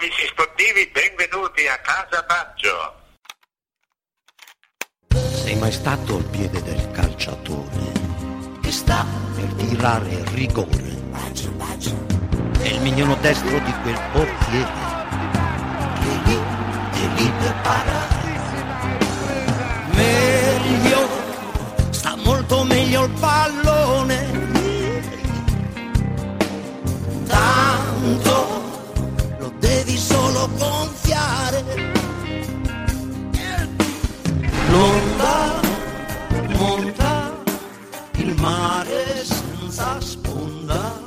amici sportivi, benvenuti a Casa Baggio. Sei mai stato al piede del calciatore che sta per tirare il rigore? È il mignolo destro di quel portiere che lì è lì per. Meglio, sta molto meglio il pallone. Tanto L'onda monta il mare senza sponda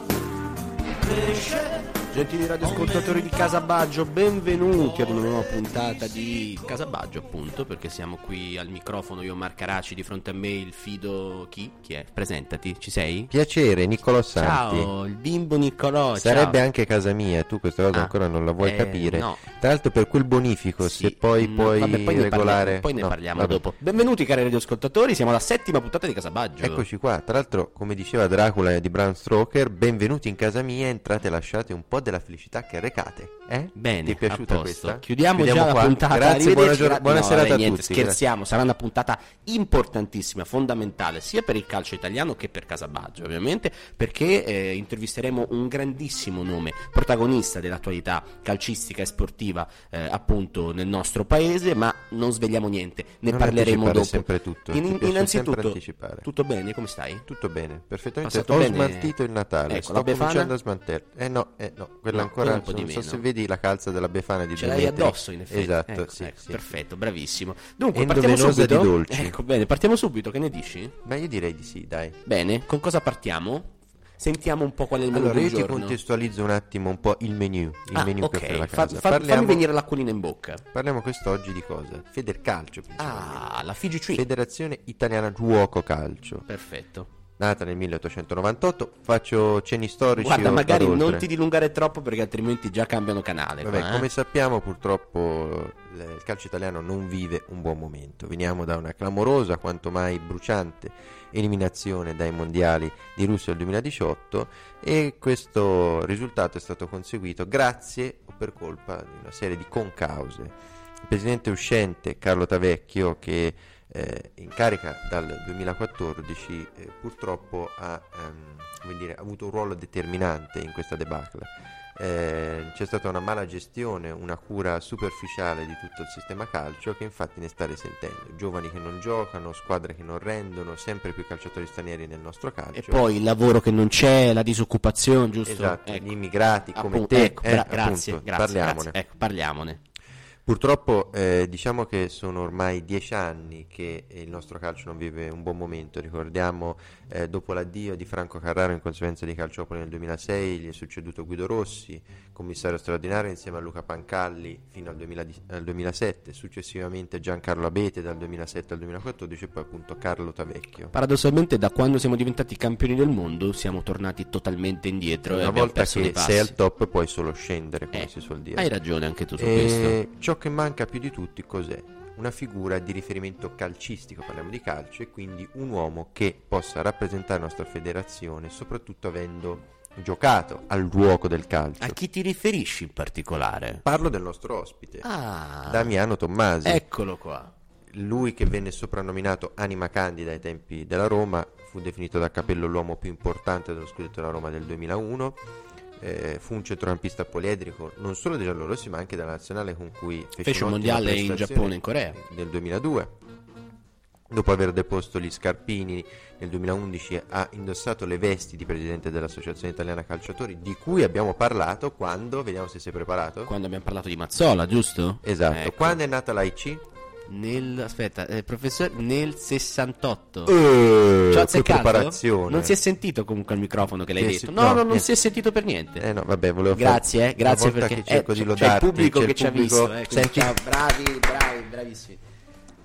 cresce Gentili radioascoltatori di Casabaggio, benvenuti ad una nuova puntata di Casabaggio, appunto, perché siamo qui al microfono, io Marco Araci, di fronte a me il Fido... chi? Chi è? Presentati, ci sei? Piacere, Niccolò Santi. Ciao, il bimbo Niccolò, Sarebbe ciao. anche casa mia, tu questa cosa Ah, ancora non la vuoi eh, capire. no. Tra l'altro per quel bonifico, Sì, se poi no, puoi vabbè, poi ne regolare... parliamo, poi ne no, parliamo vabbè. dopo. Benvenuti cari radioascoltatori, siamo alla settima puntata di Casabaggio. Eccoci qua, tra l'altro come diceva Dracula di Bram Stoker, benvenuti in casa mia, entrate e lasciate un po' della felicità che recate. Eh? Bene, Ti è piaciuta questa? Chiudiamo, già la qua. puntata. Grazie, buona, gior- buona no, serata vabbè, a niente, tutti. Scherziamo, sarà una puntata importantissima, fondamentale, sia per il calcio italiano che per Casabaggio, ovviamente, perché eh, intervisteremo un grandissimo nome, protagonista dell'attualità calcistica e sportiva, eh, appunto, nel nostro paese, ma non svegliamo niente, ne Non parleremo dopo. sempre tutto, In- innanzitutto, tutto bene, come stai? Tutto bene, perfettamente. Passato Ho bene? smaltito il Natale. Ecco, Sto la cominciando a smaltire. Eh no, eh no, quella No, ancora un po' di non so meno. se vedi la calza della Befana di Ce l'hai addosso, in effetti. Esatto, Ecco, sì, ecco, sì. perfetto, bravissimo. Dunque, partiamo Endovenosa di subito. dolci. Ecco, bene, partiamo subito, che ne dici? Ma io direi di sì, dai. Bene, con cosa partiamo? Sentiamo un po' qual è il menù Allora, del io ti giorno. contestualizzo un attimo un po' il menu, il ah, menu ok, per la fa- casa. fa- parliamo, fammi venire l'acquolina in bocca. parliamo quest'oggi di cosa? Federcalcio. Ah, la FIGC. Federazione Italiana Giuoco Calcio. Perfetto. Nata nel 1898, faccio cenni storici Guarda, magari non oltre? ti dilungare troppo perché altrimenti già cambiano canale. Vabbè, qua, eh. come sappiamo purtroppo il calcio italiano non vive un buon momento. Veniamo da una clamorosa, quanto mai bruciante eliminazione dai mondiali di Russia del 2018 e questo risultato è stato conseguito grazie o per colpa di una serie di concause. Il presidente uscente Carlo Tavecchio che eh, in carica dal 2014 eh, purtroppo ha, ehm, come dire, ha avuto un ruolo determinante in questa debacle. Eh, c'è stata una mala gestione, una cura superficiale di tutto il sistema calcio che infatti ne sta risentendo. Giovani che non giocano, squadre che non rendono, sempre più calciatori stranieri nel nostro calcio. E poi il lavoro che non c'è, la disoccupazione, giusto? Esatto, Ecco. gli immigrati come Appunto, te, ecco, eh, bra- appunto, grazie, grazie, parliamone. grazie. Ecco, parliamone. Purtroppo eh, diciamo che sono ormai dieci anni che il nostro calcio non vive un buon momento, ricordiamo eh, dopo l'addio di Franco Carraro in conseguenza di Calciopoli nel 2006 gli è succeduto Guido Rossi, commissario straordinario insieme a Luca Pancalli fino al, 2000 al 2007, successivamente Giancarlo Abete dal 2007 al 2014 e poi appunto Carlo Tavecchio. Paradossalmente, da quando siamo diventati campioni del mondo, siamo tornati totalmente indietro. Una volta perso che sei al top puoi solo scendere, come Eh, si suol dire. Hai ragione anche tu su E questo. Ciò che manca più di tutti cos'è? Una figura di riferimento calcistico, parliamo di calcio, e quindi un uomo che possa rappresentare la nostra federazione, soprattutto avendo giocato al luogo del calcio. A chi ti riferisci in particolare? Parlo del nostro ospite, Ah, Damiano Tommasi. eccolo qua. Lui che venne soprannominato Anima Candida ai tempi della Roma, fu definito da Capello l'uomo più importante dello scudetto della Roma del 2001. Eh, fu un centrocampista poliedrico non solo dei giallorossi ma anche della nazionale con cui fece, Fece un mondiale in Giappone e in Corea. nel 2002 dopo aver deposto gli Scarpini nel 2011 ha indossato le vesti di presidente dell'Associazione Italiana Calciatori di cui abbiamo parlato quando, vediamo se sei preparato Quando abbiamo parlato di Mazzola, giusto? esatto, Ecco. quando è nata l'AIC? Nel, aspetta, eh, professore, nel 68. Eh, Ci ho che azzeccato? preparazione. Non si è sentito comunque al microfono che l'hai Che detto. si- no, no, no, non niente. si è sentito per niente. Eh no, vabbè, volevo Grazie, eh, grazie perché che cerco eh, di c'è- c'è il lodarti, pubblico c'è che il ci ha visto. eh, Senti- ciao, bravi, bravi, bravissimi.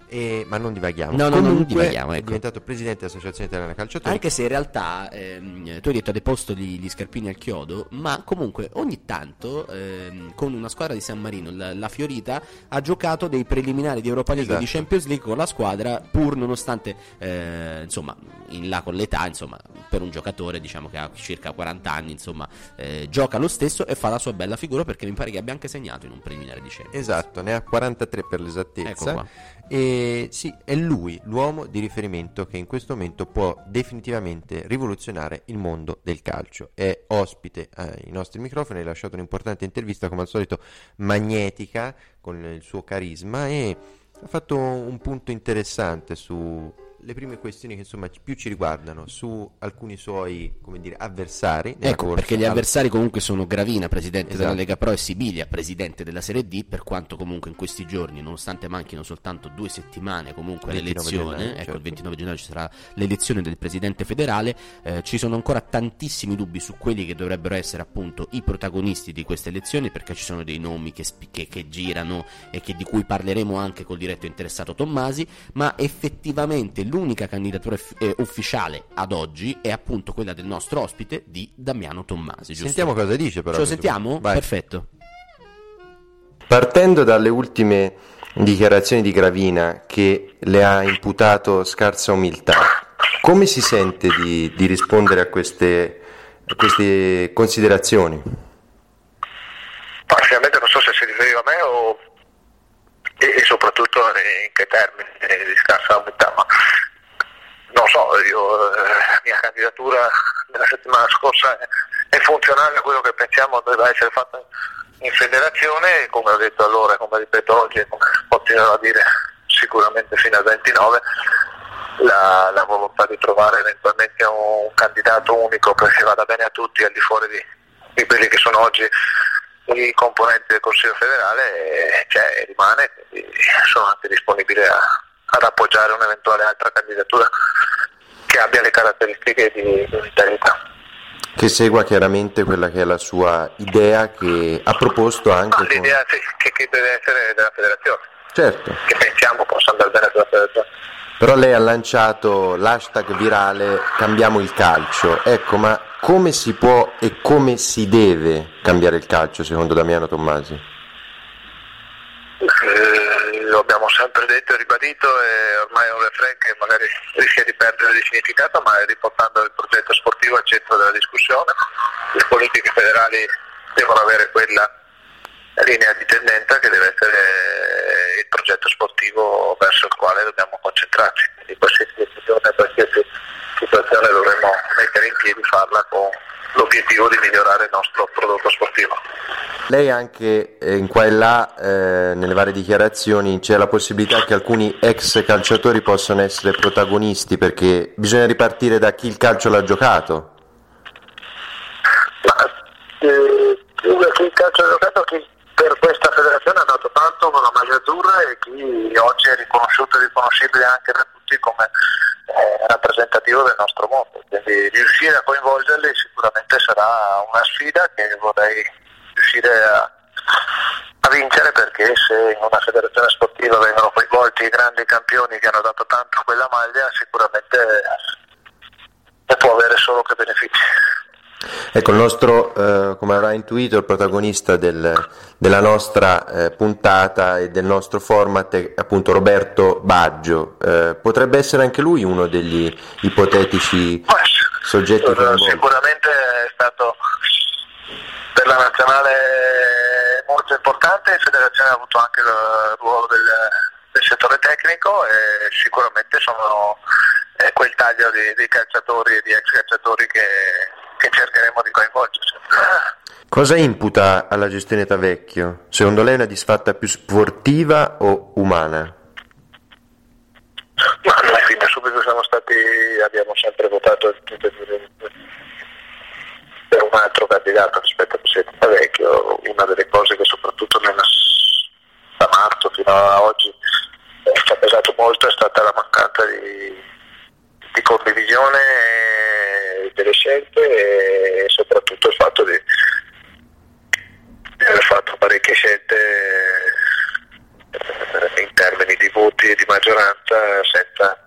Eh, ma non divaghiamo. No, no, non Comunque, divaghiamo, È ecco. diventato presidente dell'Associazione Italiana Calciatori. Anche se in realtà ehm, tu hai detto ha deposto gli, gli scarpini al chiodo, ma comunque ogni tanto ehm, con una squadra di San Marino, la, la Fiorita, ha giocato dei preliminari di Europa League e di Esatto. Champions League con la squadra, pur nonostante eh, insomma in là con l'età, insomma, per un giocatore diciamo che ha circa 40 anni, insomma, eh, gioca lo stesso e fa la sua bella figura perché mi pare che abbia anche segnato in un preliminare di Champions. Esatto, ne ha 43 per l'esattezza. Ecco qua. E sì, è lui l'uomo di riferimento che in questo momento può definitivamente rivoluzionare il mondo del calcio. È ospite ai nostri microfoni, ha lasciato un'importante intervista, come al solito magnetica, con il suo carisma e ha fatto un punto interessante su le prime questioni che insomma più ci riguardano su alcuni suoi come dire avversari Ecco, corsa perché gli al- avversari comunque sono Gravina, presidente della Esatto. Lega Pro, e Sibilia, presidente della Serie D, per quanto comunque in questi giorni, nonostante manchino soltanto due settimane comunque 29 all'elezione, gennaio, ecco certo. il 29 gennaio ci sarà l'elezione del presidente federale, eh, ci sono ancora tantissimi dubbi su quelli che dovrebbero essere appunto i protagonisti di queste elezioni, perché ci sono dei nomi che, spi- che- che girano e che- di cui parleremo anche col diretto interessato Tommasi, ma effettivamente l'unica candidatura eh, ufficiale ad oggi è appunto quella del nostro ospite di Damiano Tommasi. Giusto? Sentiamo cosa dice però. Ce lo sentiamo? Vai. Perfetto. Partendo dalle ultime dichiarazioni di Gravina che le ha imputato scarsa umiltà, come si sente di, di rispondere a queste, a queste considerazioni? Ma finalmente non so se si riferiva a me o e, soprattutto in che termini di scarsa umiltà, ma so, io, eh, la mia candidatura della settimana scorsa è, funzionale a quello che pensiamo debba essere fatto in federazione, come ho detto allora, e come ripeto oggi, continuerò a dire sicuramente fino al 29, la, la volontà di trovare eventualmente un candidato unico perché vada bene a tutti al di fuori di, di quelli che sono oggi i componenti del Consiglio federale e rimane, sono anche disponibile a- ad appoggiare un'eventuale altra candidatura che abbia le caratteristiche di di unitarietà. Che segua chiaramente quella che è la sua idea che ha proposto anche... Ma con- l'idea sì, che, che deve essere della federazione, Certo, che pensiamo possa andare bene per la federazione. però lei ha lanciato l'hashtag virale Cambiamo il calcio. Ecco, ma come si può e come si deve cambiare il calcio secondo Damiano Tommasi? Eh, lo abbiamo sempre detto e ribadito e ormai è un refrain che magari rischia di perdere di significato ma è riportando il progetto sportivo al centro della discussione. Le politiche federali devono avere quella linea di tendenza che deve essere il progetto sportivo verso il quale dobbiamo concentrarci. Quindi qualsiasi decisione, qualsiasi situazione dovremmo mettere in piedi farla con l'obiettivo di migliorare il nostro prodotto sportivo. Lei anche eh, in qua e là, eh, nelle varie dichiarazioni, c'è la possibilità che alcuni ex calciatori possano essere protagonisti perché bisogna ripartire da chi il calcio l'ha giocato. Ma eh, chi il calcio ha giocato, chi per questa federazione ha dato tanto con la maglia azzurra e chi oggi è riconosciuto e riconoscibile anche da tutti come eh, rappresentativo del nostro mondo. Quindi riuscire a coinvolgerli sicuramente sarà una sfida che vorrei riuscire a, a vincere perché se in una federazione sportiva vengono coinvolti i grandi campioni che hanno dato tanto a quella maglia sicuramente ne può avere solo che benefici. Ecco, il nostro, eh, come avrà intuito, il protagonista del- della nostra eh, puntata e del nostro format è appunto Roberto Baggio. Eh, potrebbe essere anche lui uno degli ipotetici soggetti eh, coinvolti. Sicuramente è stato per la nazionale molto importante, in federazione ha avuto anche il ruolo del, del settore tecnico e sicuramente sono quel taglio di, di calciatori e di ex calciatori che, che cercheremo di coinvolgerci. Cosa imputa alla gestione Tavecchio? Secondo lei è una disfatta più sportiva o umana? Ma noi fin da subito siamo stati, abbiamo sempre votato per un altro candidato rispetto a Presidente Tavecchio, una delle cose che soprattutto nella, da marzo fino a oggi eh, ci ha pesato molto è stata la mancanza di, di condivisione delle scelte e soprattutto il fatto di, di aver fatto parecchie scelte eh, in termini di voti e di maggioranza senza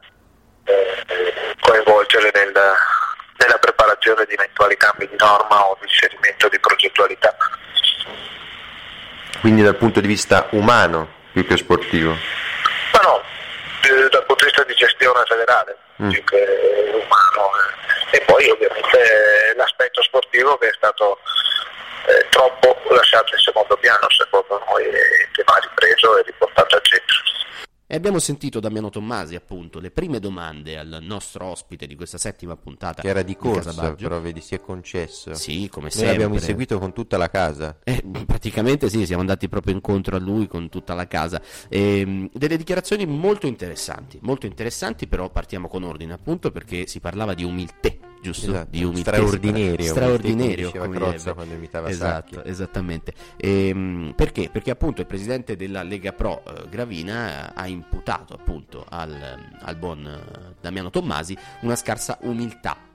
eh, coinvolgere nel, nella preparazione di eventuali cambi di norma o di inserimento di progettualità. Quindi dal punto di vista umano più che sportivo? Ma no, eh, dal punto di vista di gestione federale, mm. più che umano. Eh. E poi ovviamente l'aspetto sportivo che è stato eh, troppo lasciato in secondo piano secondo noi e che va ripreso e riportato al centro. E abbiamo sentito Damiano Tommasi, appunto, le prime domande al nostro ospite di questa settima puntata. Che era di corsa, di però vedi, si è concesso. Sì, come Noi sempre. l'abbiamo inseguito con tutta la casa. Eh, praticamente sì, siamo andati proprio incontro a lui con tutta la casa. E, ehm, delle dichiarazioni molto interessanti, molto interessanti, però partiamo con ordine, appunto, perché si parlava di umiltà giusto? Esatto. Di umiltà. Straordinario. Straordinario. Come Crozza quando imitava esatto, Sacchi. Esattamente. E, ehm, perché? Perché appunto il presidente della Lega Pro eh, Gravina ha imputato appunto al, al buon eh, Damiano Tommasi una scarsa umiltà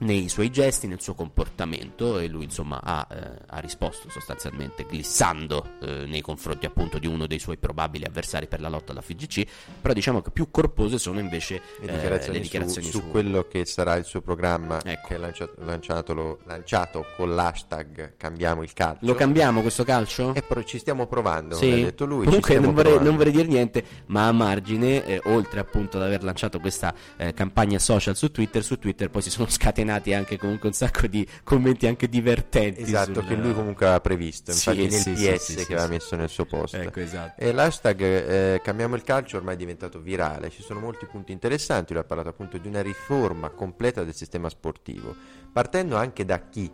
nei suoi gesti, nel suo comportamento e lui insomma ha, eh, ha risposto sostanzialmente glissando eh, nei confronti appunto di uno dei suoi probabili avversari per la lotta alla FIGC, però diciamo che più corpose sono invece le dichiarazioni, le dichiarazioni su, su, su, quello che sarà il suo programma ecco. che è lanciato, lanciato, lanciato, con l'hashtag cambiamo il calcio. Lo cambiamo questo calcio? E però ci stiamo provando, sì. ha detto lui. Comunque non vorrei, non vorrei, dire niente, ma a margine, eh, oltre appunto ad aver lanciato questa eh, campagna social su Twitter, su Twitter poi si sono scatenati anche comunque un sacco di commenti anche divertenti. Esatto, sul... che lui comunque aveva previsto, infatti sì, nel sì, PS sì, che aveva messo nel suo post. Ecco, esatto. E l'hashtag eh, cambiamo il calcio ormai è diventato virale, ci sono molti punti interessanti, lui ha parlato appunto di una riforma completa del sistema sportivo, partendo anche da chi?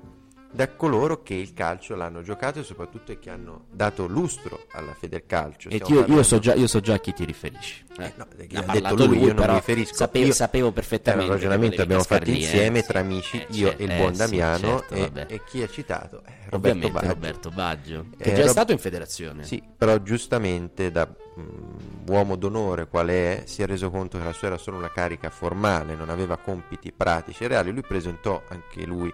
Da coloro che il calcio l'hanno giocato e soprattutto che hanno dato lustro alla Federcalcio. E io, io so già, io so già a chi ti riferisci. Eh, no, che Ne ha parlato detto lui, io non mi riferisco. Sapevo, Io- sapevo perfettamente. un ragionamento abbiamo fatto lì, insieme eh, tra sì. amici, Eh, io e il eh, buon sì, Damiano certo, e, e chi ha citato? Eh, Roberto Baggio. Roberto Baggio, che Eh, già è Rob- stato in federazione. Sì, però giustamente da mm, uomo d'onore quale è, si è reso conto che la sua era solo una carica formale, non aveva compiti pratici e reali. Lui presentò anche lui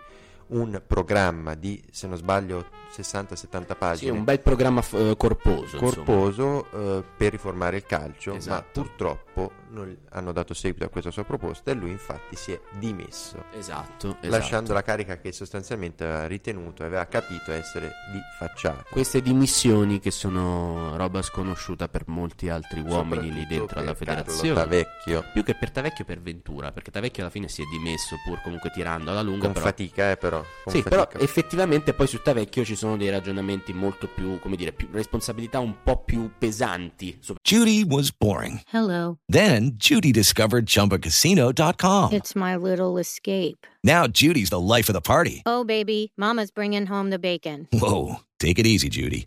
un programma di, se non sbaglio, 60-70 Sì, pagine. un bel programma eh, corposo. corposo eh, per riformare il calcio, Esatto. ma purtroppo non hanno dato seguito a questa sua proposta e lui infatti si è dimesso, Esatto, esatto. lasciando la carica che sostanzialmente aveva ritenuto e aveva capito essere di facciata. Queste dimissioni che sono roba sconosciuta per molti altri uomini lì dentro alla federazione. Tavecchio, Più che per Tavecchio per Ventura, perché Tavecchio alla fine si è dimesso pur comunque tirando alla lunga. con però... fatica eh, però. con Sì, fatica. però effettivamente poi su Tavecchio ci sono dei ragionamenti molto più, come dire, più responsabilità un po' più pesanti. Judy was boring. Hello. Then Judy discovered ChumbaCasino.com. It's my little escape. Now Judy's the life of the party. Oh, baby, Mama's bringing home the bacon. Whoa, take it easy, Judy.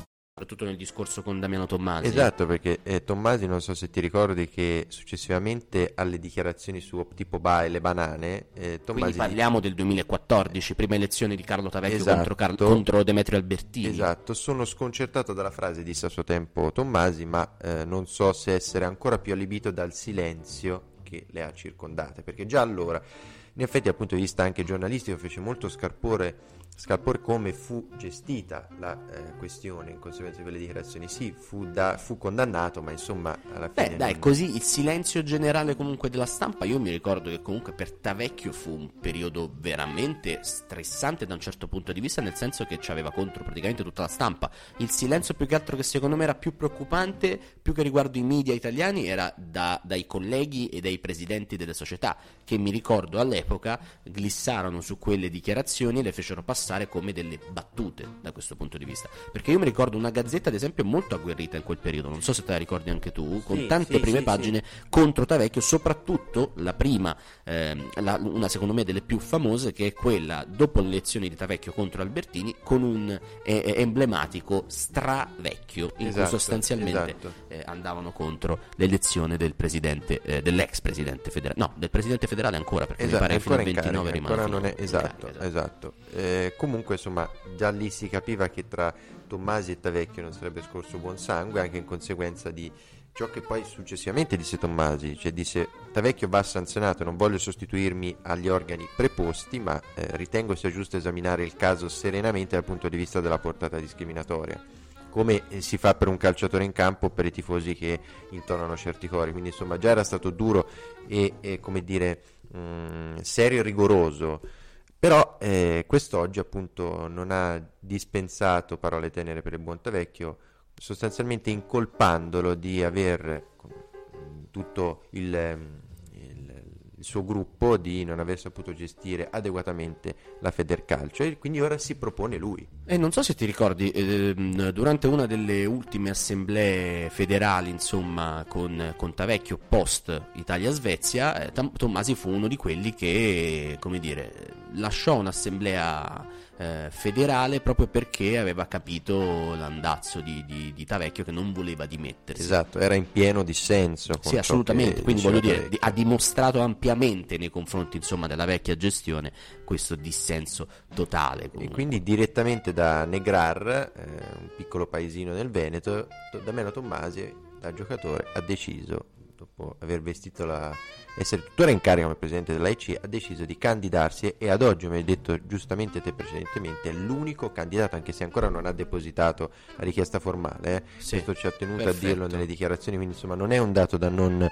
Soprattutto nel discorso con Damiano Tommasi. Esatto, perché eh, Tommasi, non so se ti ricordi che successivamente alle dichiarazioni su tipo ba e le banane, eh, Quindi Tommasi parliamo del 2014, prima elezione di Carlo Tavecchio Esatto. contro, Car- contro Demetrio Albertini. Esatto, sono sconcertato dalla frase disse a suo tempo Tommasi, ma eh, non so se essere ancora più allibito dal silenzio che le ha circondate, perché già allora, in effetti dal punto di vista anche giornalistico, fece molto scarpore Scalpore come fu gestita la eh, questione in conseguenza di quelle dichiarazioni. Sì, fu, da, fu condannato, ma insomma alla fine... Beh, dai, non- così il silenzio generale comunque della stampa, io mi ricordo che comunque per Tavecchio fu un periodo veramente stressante da un certo punto di vista, nel senso che ci aveva contro praticamente tutta la stampa. Il silenzio più che altro che secondo me era più preoccupante, più che riguardo i media italiani, era da- dai colleghi e dai presidenti delle società, che mi ricordo all'epoca glissarono su quelle dichiarazioni e le fecero passare come delle battute da questo punto di vista. Perché io mi ricordo una gazzetta, ad esempio, molto agguerrita in quel periodo, non so se te la ricordi anche tu, con Sì, tante sì, prime sì, pagine contro Tavecchio, soprattutto la prima, ehm, la- una secondo me delle più famose, che è quella dopo le elezioni di Tavecchio contro Albertini, con un eh, emblematico stravecchio, in Esatto, cui sostanzialmente esatto. eh, andavano contro l'elezione del presidente, eh, dell'ex presidente federale, no, del presidente federale ancora, perché Esatto, mi pare che fino al in 29 carica, rimane ancora non è esatto, carica, esatto. Eh, comunque insomma già lì si capiva che tra Tommasi e Tavecchio non sarebbe scorso buon sangue anche in conseguenza di ciò che poi successivamente disse Tommasi. Cioè disse Tavecchio va sanzionato non voglio sostituirmi agli organi preposti ma eh, ritengo sia giusto esaminare il caso serenamente dal punto di vista della portata discriminatoria come eh, si fa per un calciatore in campo o per i tifosi che intonano certi cori. Quindi insomma già era stato duro e, e, come dire mh, serio e rigoroso però eh, quest'oggi appunto non ha dispensato parole tenere per il buon Tavecchio, sostanzialmente incolpandolo di aver con tutto il, ehm, il- il suo gruppo di non aver saputo gestire adeguatamente la Federcalcio e quindi ora si propone lui. E non so se ti ricordi, ehm, durante una delle ultime assemblee federali, insomma, con, con Tavecchio post Italia-Svezia, eh, Tam- Tommasi fu uno di quelli che, come dire, lasciò un'assemblea eh, federale proprio perché aveva capito l'andazzo di, di- di Tavecchio che non voleva dimettersi. Esatto, era in pieno dissenso. Sì, assolutamente. Quindi voglio dire, di- ha dimostrato ampiamente nei confronti, insomma, della vecchia gestione questo dissenso totale. E comunque. quindi direttamente da Negrar, eh, un piccolo paesino nel Veneto, To- Damiano Tommasi, da giocatore, ha deciso, dopo aver vestito la... essere tuttora in carica come presidente dell'AIC, ha deciso di candidarsi e ad oggi, come hai detto giustamente te precedentemente, è l'unico candidato, anche se ancora non ha depositato la richiesta formale. eh. Sì, Questo ci ha tenuto perfetto. a dirlo nelle dichiarazioni, quindi insomma non è un dato da non...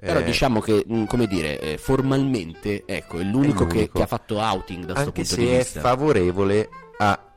Però eh, diciamo che, mh, come dire, eh, formalmente, ecco, è l'unico, Che, l'unico. che ha fatto outing da questo anche punto se di è vista. favorevole a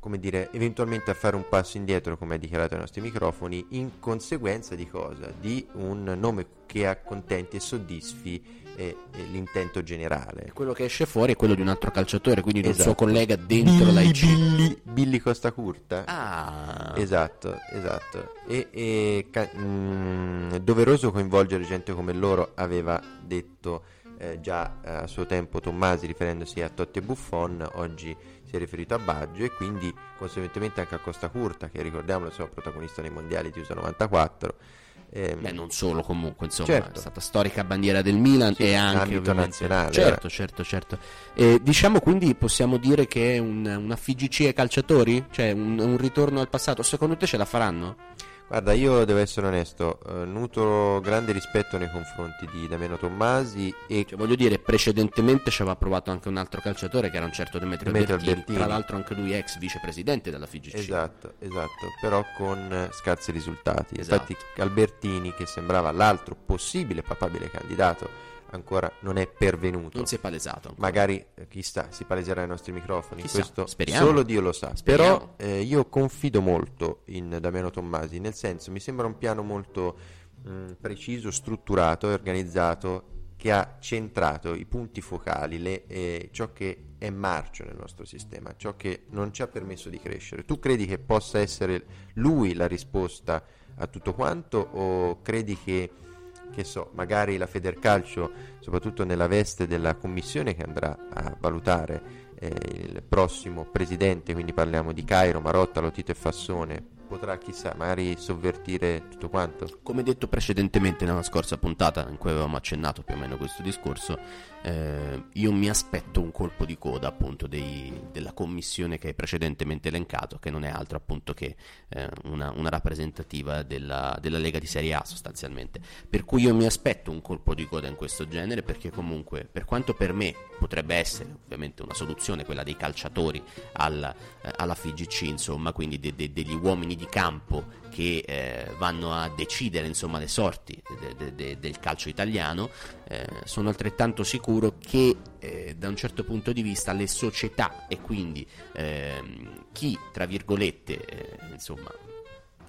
come dire, eventualmente a fare un passo indietro, come ha dichiarato ai nostri microfoni, in conseguenza di cosa? Di un nome che accontenti e soddisfi eh, eh, l'intento generale. Quello che esce fuori è quello di un altro calciatore, quindi di un Esatto. suo collega dentro Billy, l'AIC. Billy, Billy Costa Curta. Ah, Esatto, esatto. E, e ca- mm, doveroso coinvolgere gente come loro, aveva detto eh, già eh, a suo tempo Tommasi riferendosi a Totti e Buffon, oggi si è riferito a Baggio e quindi conseguentemente anche a Costa Curta, che ricordiamolo è protagonista nei mondiali di USA 94. Ehm, Beh, non solo comunque, insomma, Certo. è stata storica bandiera del Milan Sì, e anche ambito ovviamente- nazionale, Certo, eh. certo, certo. Eh, diciamo quindi possiamo dire che è un, una FGC ai calciatori? Cioè un, un ritorno al passato? Secondo te ce la faranno? Guarda, io devo essere onesto, eh, nutro grande rispetto nei confronti di Damiano Tommasi e Cioè, voglio dire, precedentemente ci aveva provato anche un altro calciatore che era un certo Demetrio, Demetrio Albertini, Albertini. tra l'altro anche lui ex vicepresidente della FIGC. Esatto, esatto, però con scarsi risultati. Esatto. Infatti Albertini, che sembrava l'altro possibile papabile candidato, ancora non è pervenuto. Non si è palesato. ancora. Magari, eh, chissà, si paleserà ai nostri microfoni. Chissà, Questo speriamo. solo Dio lo sa. Speriamo. Però eh, io confido molto in Damiano Tommasi, nel senso mi sembra un piano molto mh, preciso, strutturato e organizzato che ha centrato i punti focali, le- eh, ciò che è marcio nel nostro sistema, ciò che non ci ha permesso di crescere. Tu credi che possa essere lui la risposta a tutto quanto o credi che che so, magari la Federcalcio, soprattutto nella veste della commissione che andrà a valutare eh, il prossimo presidente, quindi parliamo di Cairo, Marotta, Lotito e Fassone, potrà chissà magari sovvertire tutto quanto. Come detto precedentemente nella scorsa puntata in cui avevamo accennato più o meno questo discorso, eh, io mi aspetto un colpo di coda appunto dei, della commissione che hai precedentemente elencato, che non è altro appunto che eh, una, una, rappresentativa della, della, Lega di Serie A sostanzialmente. Per cui io mi aspetto un colpo di coda in questo genere perché comunque per quanto per me potrebbe essere ovviamente una soluzione quella dei calciatori alla, eh, alla FIGC, insomma, quindi de, de, degli uomini di campo che eh, vanno a decidere insomma, le sorti de, de, del calcio italiano, eh, sono altrettanto sicuro che eh, da un certo punto di vista le società e quindi ehm, chi, tra virgolette, eh, insomma,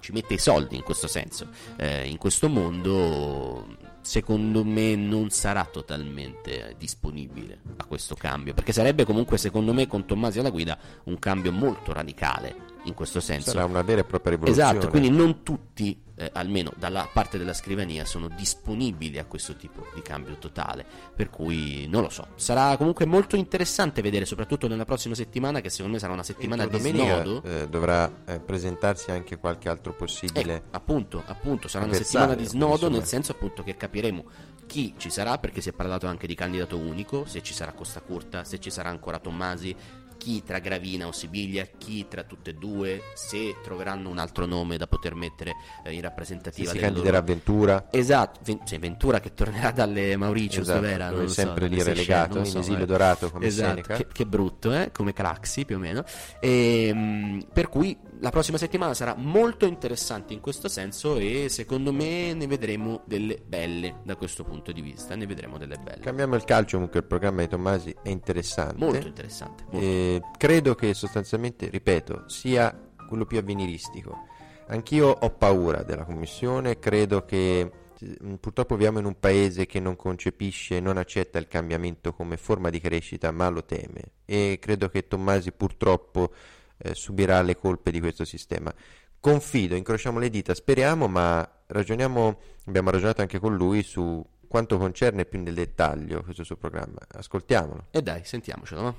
ci mette i soldi in questo senso, eh, in questo mondo secondo me non sarà totalmente disponibile a questo cambio, perché sarebbe comunque secondo me con Tommasi alla guida un cambio molto radicale in questo senso. Sarà una vera e propria rivoluzione. Esatto, quindi non tutti, eh, almeno dalla parte della scrivania, sono disponibili a questo tipo di cambio totale. Per cui non lo so. Sarà comunque molto interessante vedere, soprattutto nella prossima settimana, che secondo me sarà una settimana di snodo. Eh, dovrà eh, presentarsi anche qualche altro possibile. Ecco, appunto, appunto, sarà una settimana di snodo, nel senso appunto che capiremo chi ci sarà, perché si è parlato anche di candidato unico, se ci sarà Costa Curta, se ci sarà ancora Tommasi chi tra Gravina o Sibiglia, chi tra tutte e due, se troveranno un altro nome da poter mettere eh, in rappresentativa. Se si candiderà loro... Ventura. Esatto, Ven- cioè Ventura che tornerà dalle Mauritius, esatto, dov'era? Non sempre so, lì relegato, in so, esilio eh. dorato come esatto, che, che, brutto, eh? come Craxi più o meno. E, ehm, per cui la prossima settimana sarà molto interessante in questo senso e secondo me ne vedremo delle belle da questo punto di vista, ne vedremo delle belle. Cambiamo il calcio, comunque il programma di Tommasi è interessante. Molto interessante. Molto. E credo che sostanzialmente, ripeto, sia quello più avveniristico. Anch'io ho paura della commissione, credo che mm, purtroppo viviamo in un paese che non concepisce, non accetta il cambiamento come forma di crescita, ma lo teme e credo che Tommasi purtroppo eh, subirà le colpe di questo sistema. Confido, incrociamo le dita, speriamo, ma ragioniamo, abbiamo ragionato anche con lui su quanto concerne più nel dettaglio questo suo programma. Ascoltiamolo. E dai, sentiamocelo. No?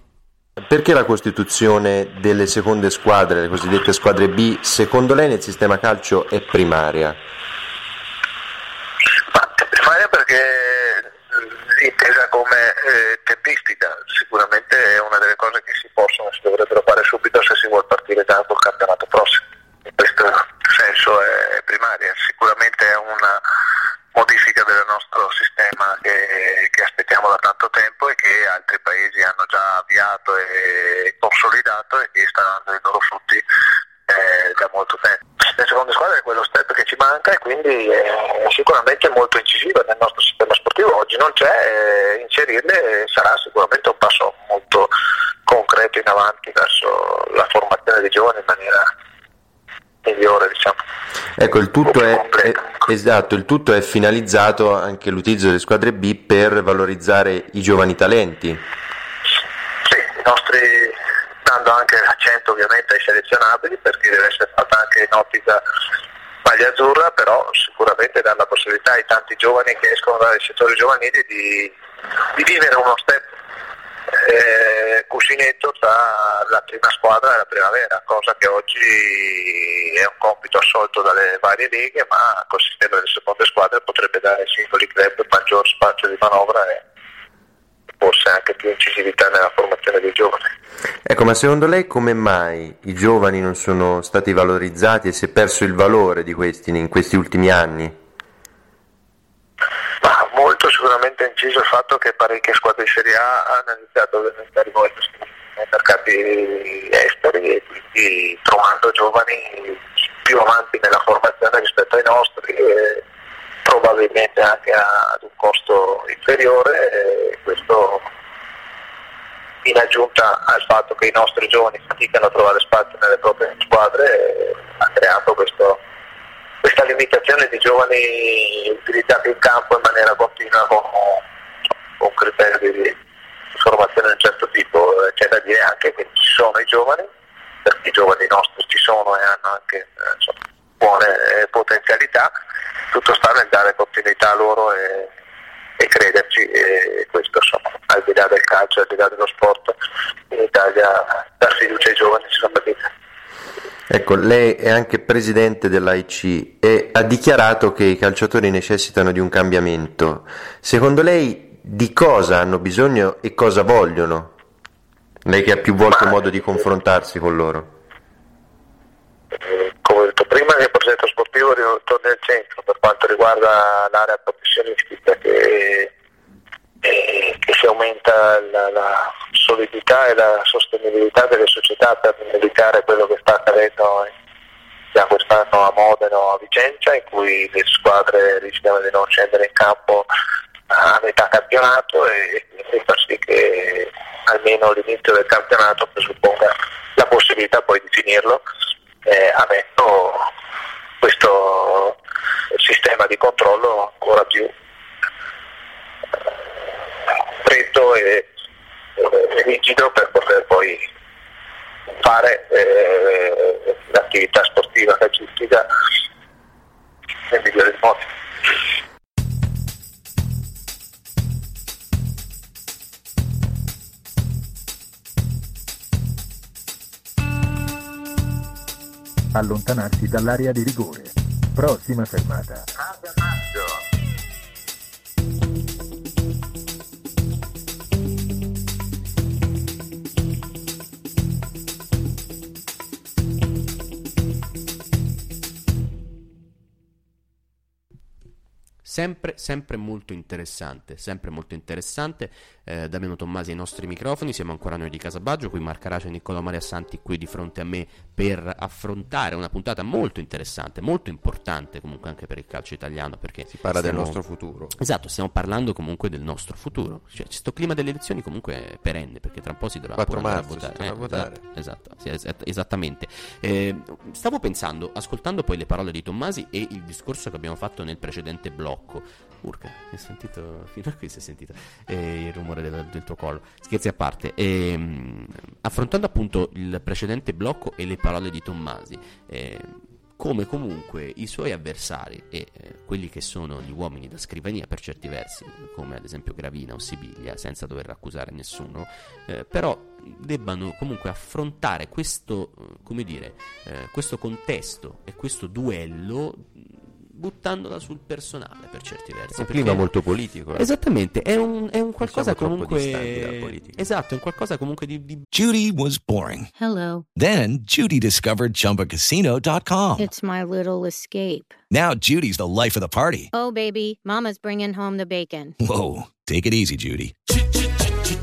Perché la costituzione delle seconde squadre, le cosiddette squadre B, secondo lei nel sistema calcio è primaria? Primaria perché intesa come eh, tempistica, sicuramente è una delle cose che si possono, si dovrebbero fare subito se si vuole partire da col campionato prossimo. In questo senso è primaria, sicuramente è una modifica del nostro sistema che, che, aspettiamo da tanto tempo e che altri paesi hanno già avviato e consolidato e che sta dando i loro frutti eh, da molto tempo. Le seconde squadre è quello step che ci manca e quindi è sicuramente molto incisiva nel nostro sistema sportivo. Oggi non c'è, eh, inserirle sarà sicuramente un passo molto concreto in avanti verso la formazione dei giovani in maniera migliore. Diciamo. Ecco, il tutto, è, è, esatto, il tutto è finalizzato anche all'utilizzo delle squadre B per valorizzare i giovani talenti. Sì, i nostri dando anche l'accento ovviamente ai selezionabili perché deve essere fatta anche in ottica maglia azzurra, però sicuramente dà la possibilità ai tanti giovani che escono dai settori giovanili di, di vivere uno step eh, cuscinetto tra la prima squadra e la primavera, cosa che oggi è un compito assolto dalle varie leghe, ma col sistema delle seconde squadre potrebbe dare ai singoli club maggior spazio di manovra e forse anche più incisività nella formazione dei giovani. Ecco, ma secondo lei come mai i giovani non sono stati valorizzati e si è perso il valore di questi in questi ultimi anni? Molto sicuramente inciso il fatto che parecchie squadre di Serie A hanno iniziato a diventare nei mercati esteri e quindi trovando giovani più avanti nella formazione rispetto ai nostri e probabilmente anche ad un costo inferiore. E questo in aggiunta al fatto che i nostri giovani faticano a trovare spazio nelle proprie squadre ha creato questo, questa limitazione di giovani utilizzati in campo in maniera continua con, con criteri di formazione di un certo tipo. C'è da dire anche che ci sono i giovani, perché i giovani nostri ci sono e hanno anche eh, insomma, buone eh, potenzialità, tutto sta nel dare continuità a loro e, e crederci e questo insomma, al di là del calcio, al di là dello sport, in Italia dar fiducia ai giovani si fa fatica. Ecco, lei è anche presidente dell'AIC e ha dichiarato che i calciatori necessitano di un cambiamento. Secondo lei di cosa hanno bisogno e cosa vogliono? Lei che ha più volte modo di confrontarsi con loro. Come ho detto prima, il progetto sportivo torna al centro per quanto riguarda l'area professionistica che, eh, che si aumenta la, la, solidità e la sostenibilità delle società per evitare quello che sta accadendo già quest'anno a Modena o a Vicenza in cui le squadre rischiano di non scendere in campo a metà campionato e, e far sì che almeno l'inizio del campionato presupponga la possibilità poi di finirlo eh, avendo questo sistema di controllo ancora più freddo e, e rigido per poter poi fare eh, l'attività sportiva calcistica nel migliore modo. Allontanarsi dall'area di rigore. Prossima fermata. Sempre, sempre molto interessante, sempre molto interessante. Eh, Damiano Tommasi ai nostri microfoni, siamo ancora noi di Casabaggio, qui Marco Arace e Niccolò Maria Santi qui di fronte a me per affrontare una puntata molto interessante, molto importante comunque anche per il calcio italiano perché si parla stiamo... del nostro futuro. Esatto, stiamo parlando comunque del nostro futuro. Cioè, questo clima delle elezioni comunque è perenne perché tra un po' si dovrà 4 pure marzo si votare. dovrà Eh, Esatto, esatto, sì, es- esattamente. Eh, stavo pensando, ascoltando poi le parole di Tommasi e il discorso che abbiamo fatto nel precedente blocco. Urca, hai sentito? Fino a qui si è sentito eh, il rumore del, del tuo collo. Scherzi a parte. Ehm, affrontando appunto il precedente blocco e le parole di Tommasi, eh, come comunque i suoi avversari e eh, quelli che sono gli uomini da scrivania per certi versi, come ad esempio Gravina o Sibiglia, senza dover accusare nessuno, eh, però debbano comunque affrontare questo, eh, come dire, eh, questo contesto e questo duello buttandola sul personale per certi versi. Un clima molto politico. eh. Esattamente, è un, è un qualcosa siamo comunque... Esatto, è un qualcosa comunque di, di Judy was boring. Hello. Then Judy discovered ChumbaCasino.com. It's my little escape. Now Judy's the life of the party. Oh, baby, Mama's bringing home the bacon. Whoa, take it easy, Judy.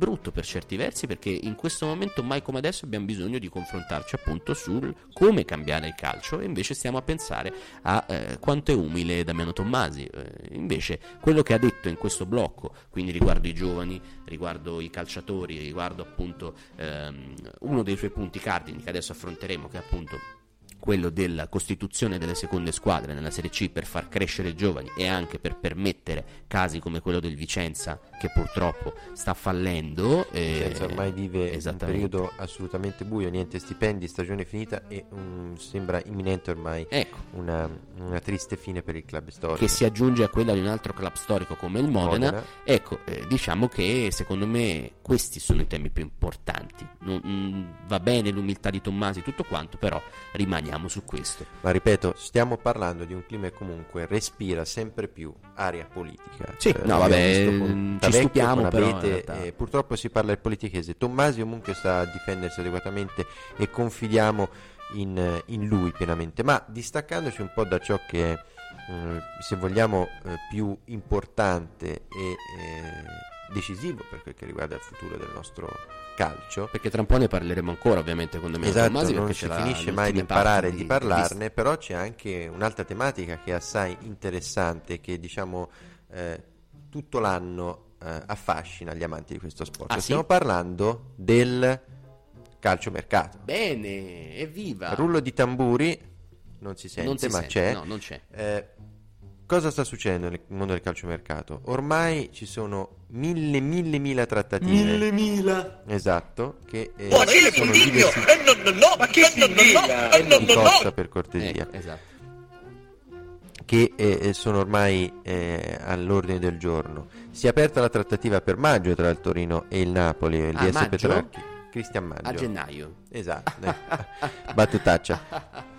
Brutto per certi versi perché in questo momento mai come adesso abbiamo bisogno di confrontarci appunto sul come cambiare il calcio e invece stiamo a pensare a eh, quanto è umile Damiano Tommasi. Eh, invece quello che ha detto in questo blocco quindi riguardo i giovani riguardo i calciatori riguardo appunto ehm, uno dei suoi punti cardini che adesso affronteremo che è appunto quello della costituzione delle seconde squadre nella Serie C per far crescere i giovani e anche per permettere casi come quello del Vicenza che purtroppo sta fallendo. eh, Vicenza ormai vive un periodo assolutamente buio, niente stipendi, stagione finita e um, sembra imminente ormai Ecco. una, una triste fine per il club storico. che si aggiunge a quella di un altro club storico come il Modena, Modena. ecco, eh, diciamo che secondo me questi sono i temi più importanti. Non- mm, va bene l'umiltà di Tommasi, tutto quanto, però rimaniamo su questo. Ma ripeto, stiamo parlando di un clima che comunque respira sempre più aria politica. Sì, no, l'abbiamo vabbè, con ci stupiamo, però, in Abete, realtà. e purtroppo si parla del politichese. Tommasi comunque sta a difendersi adeguatamente e confidiamo in, in lui pienamente. Ma distaccandoci un po' da ciò che è, eh, se vogliamo, eh, più importante e eh, decisivo per quel che riguarda il futuro del nostro calcio. Perché tra un po' ne parleremo ancora, ovviamente, con Domenico Esatto, Tommasi, non si finisce mai di imparare di di parlarne, però c'è anche un'altra tematica che è assai interessante, che diciamo eh, tutto l'anno eh, affascina gli amanti di questo sport. Ah, sì? Stiamo parlando del calciomercato. Bene, evviva! Rullo di tamburi, non si sente, Non si ma sente, c'è. no, non c'è. Eh, cosa sta succedendo nel mondo del calciomercato? Ormai ci sono mille, mille, mila trattative. Mille, mila! Esatto, che eh, che sono diversi. Eh, no, no, no, ma che significa? Eh, no, Di no, no. costa, per cortesia. Ecco, esatto. che eh, sono ormai eh, all'ordine del giorno. Si è aperta la trattativa per maggio tra il Torino e il Napoli e il Ah, DS maggio? Petrarchi. Cristian Maggio. A gennaio. Esatto, eh. battutaccia.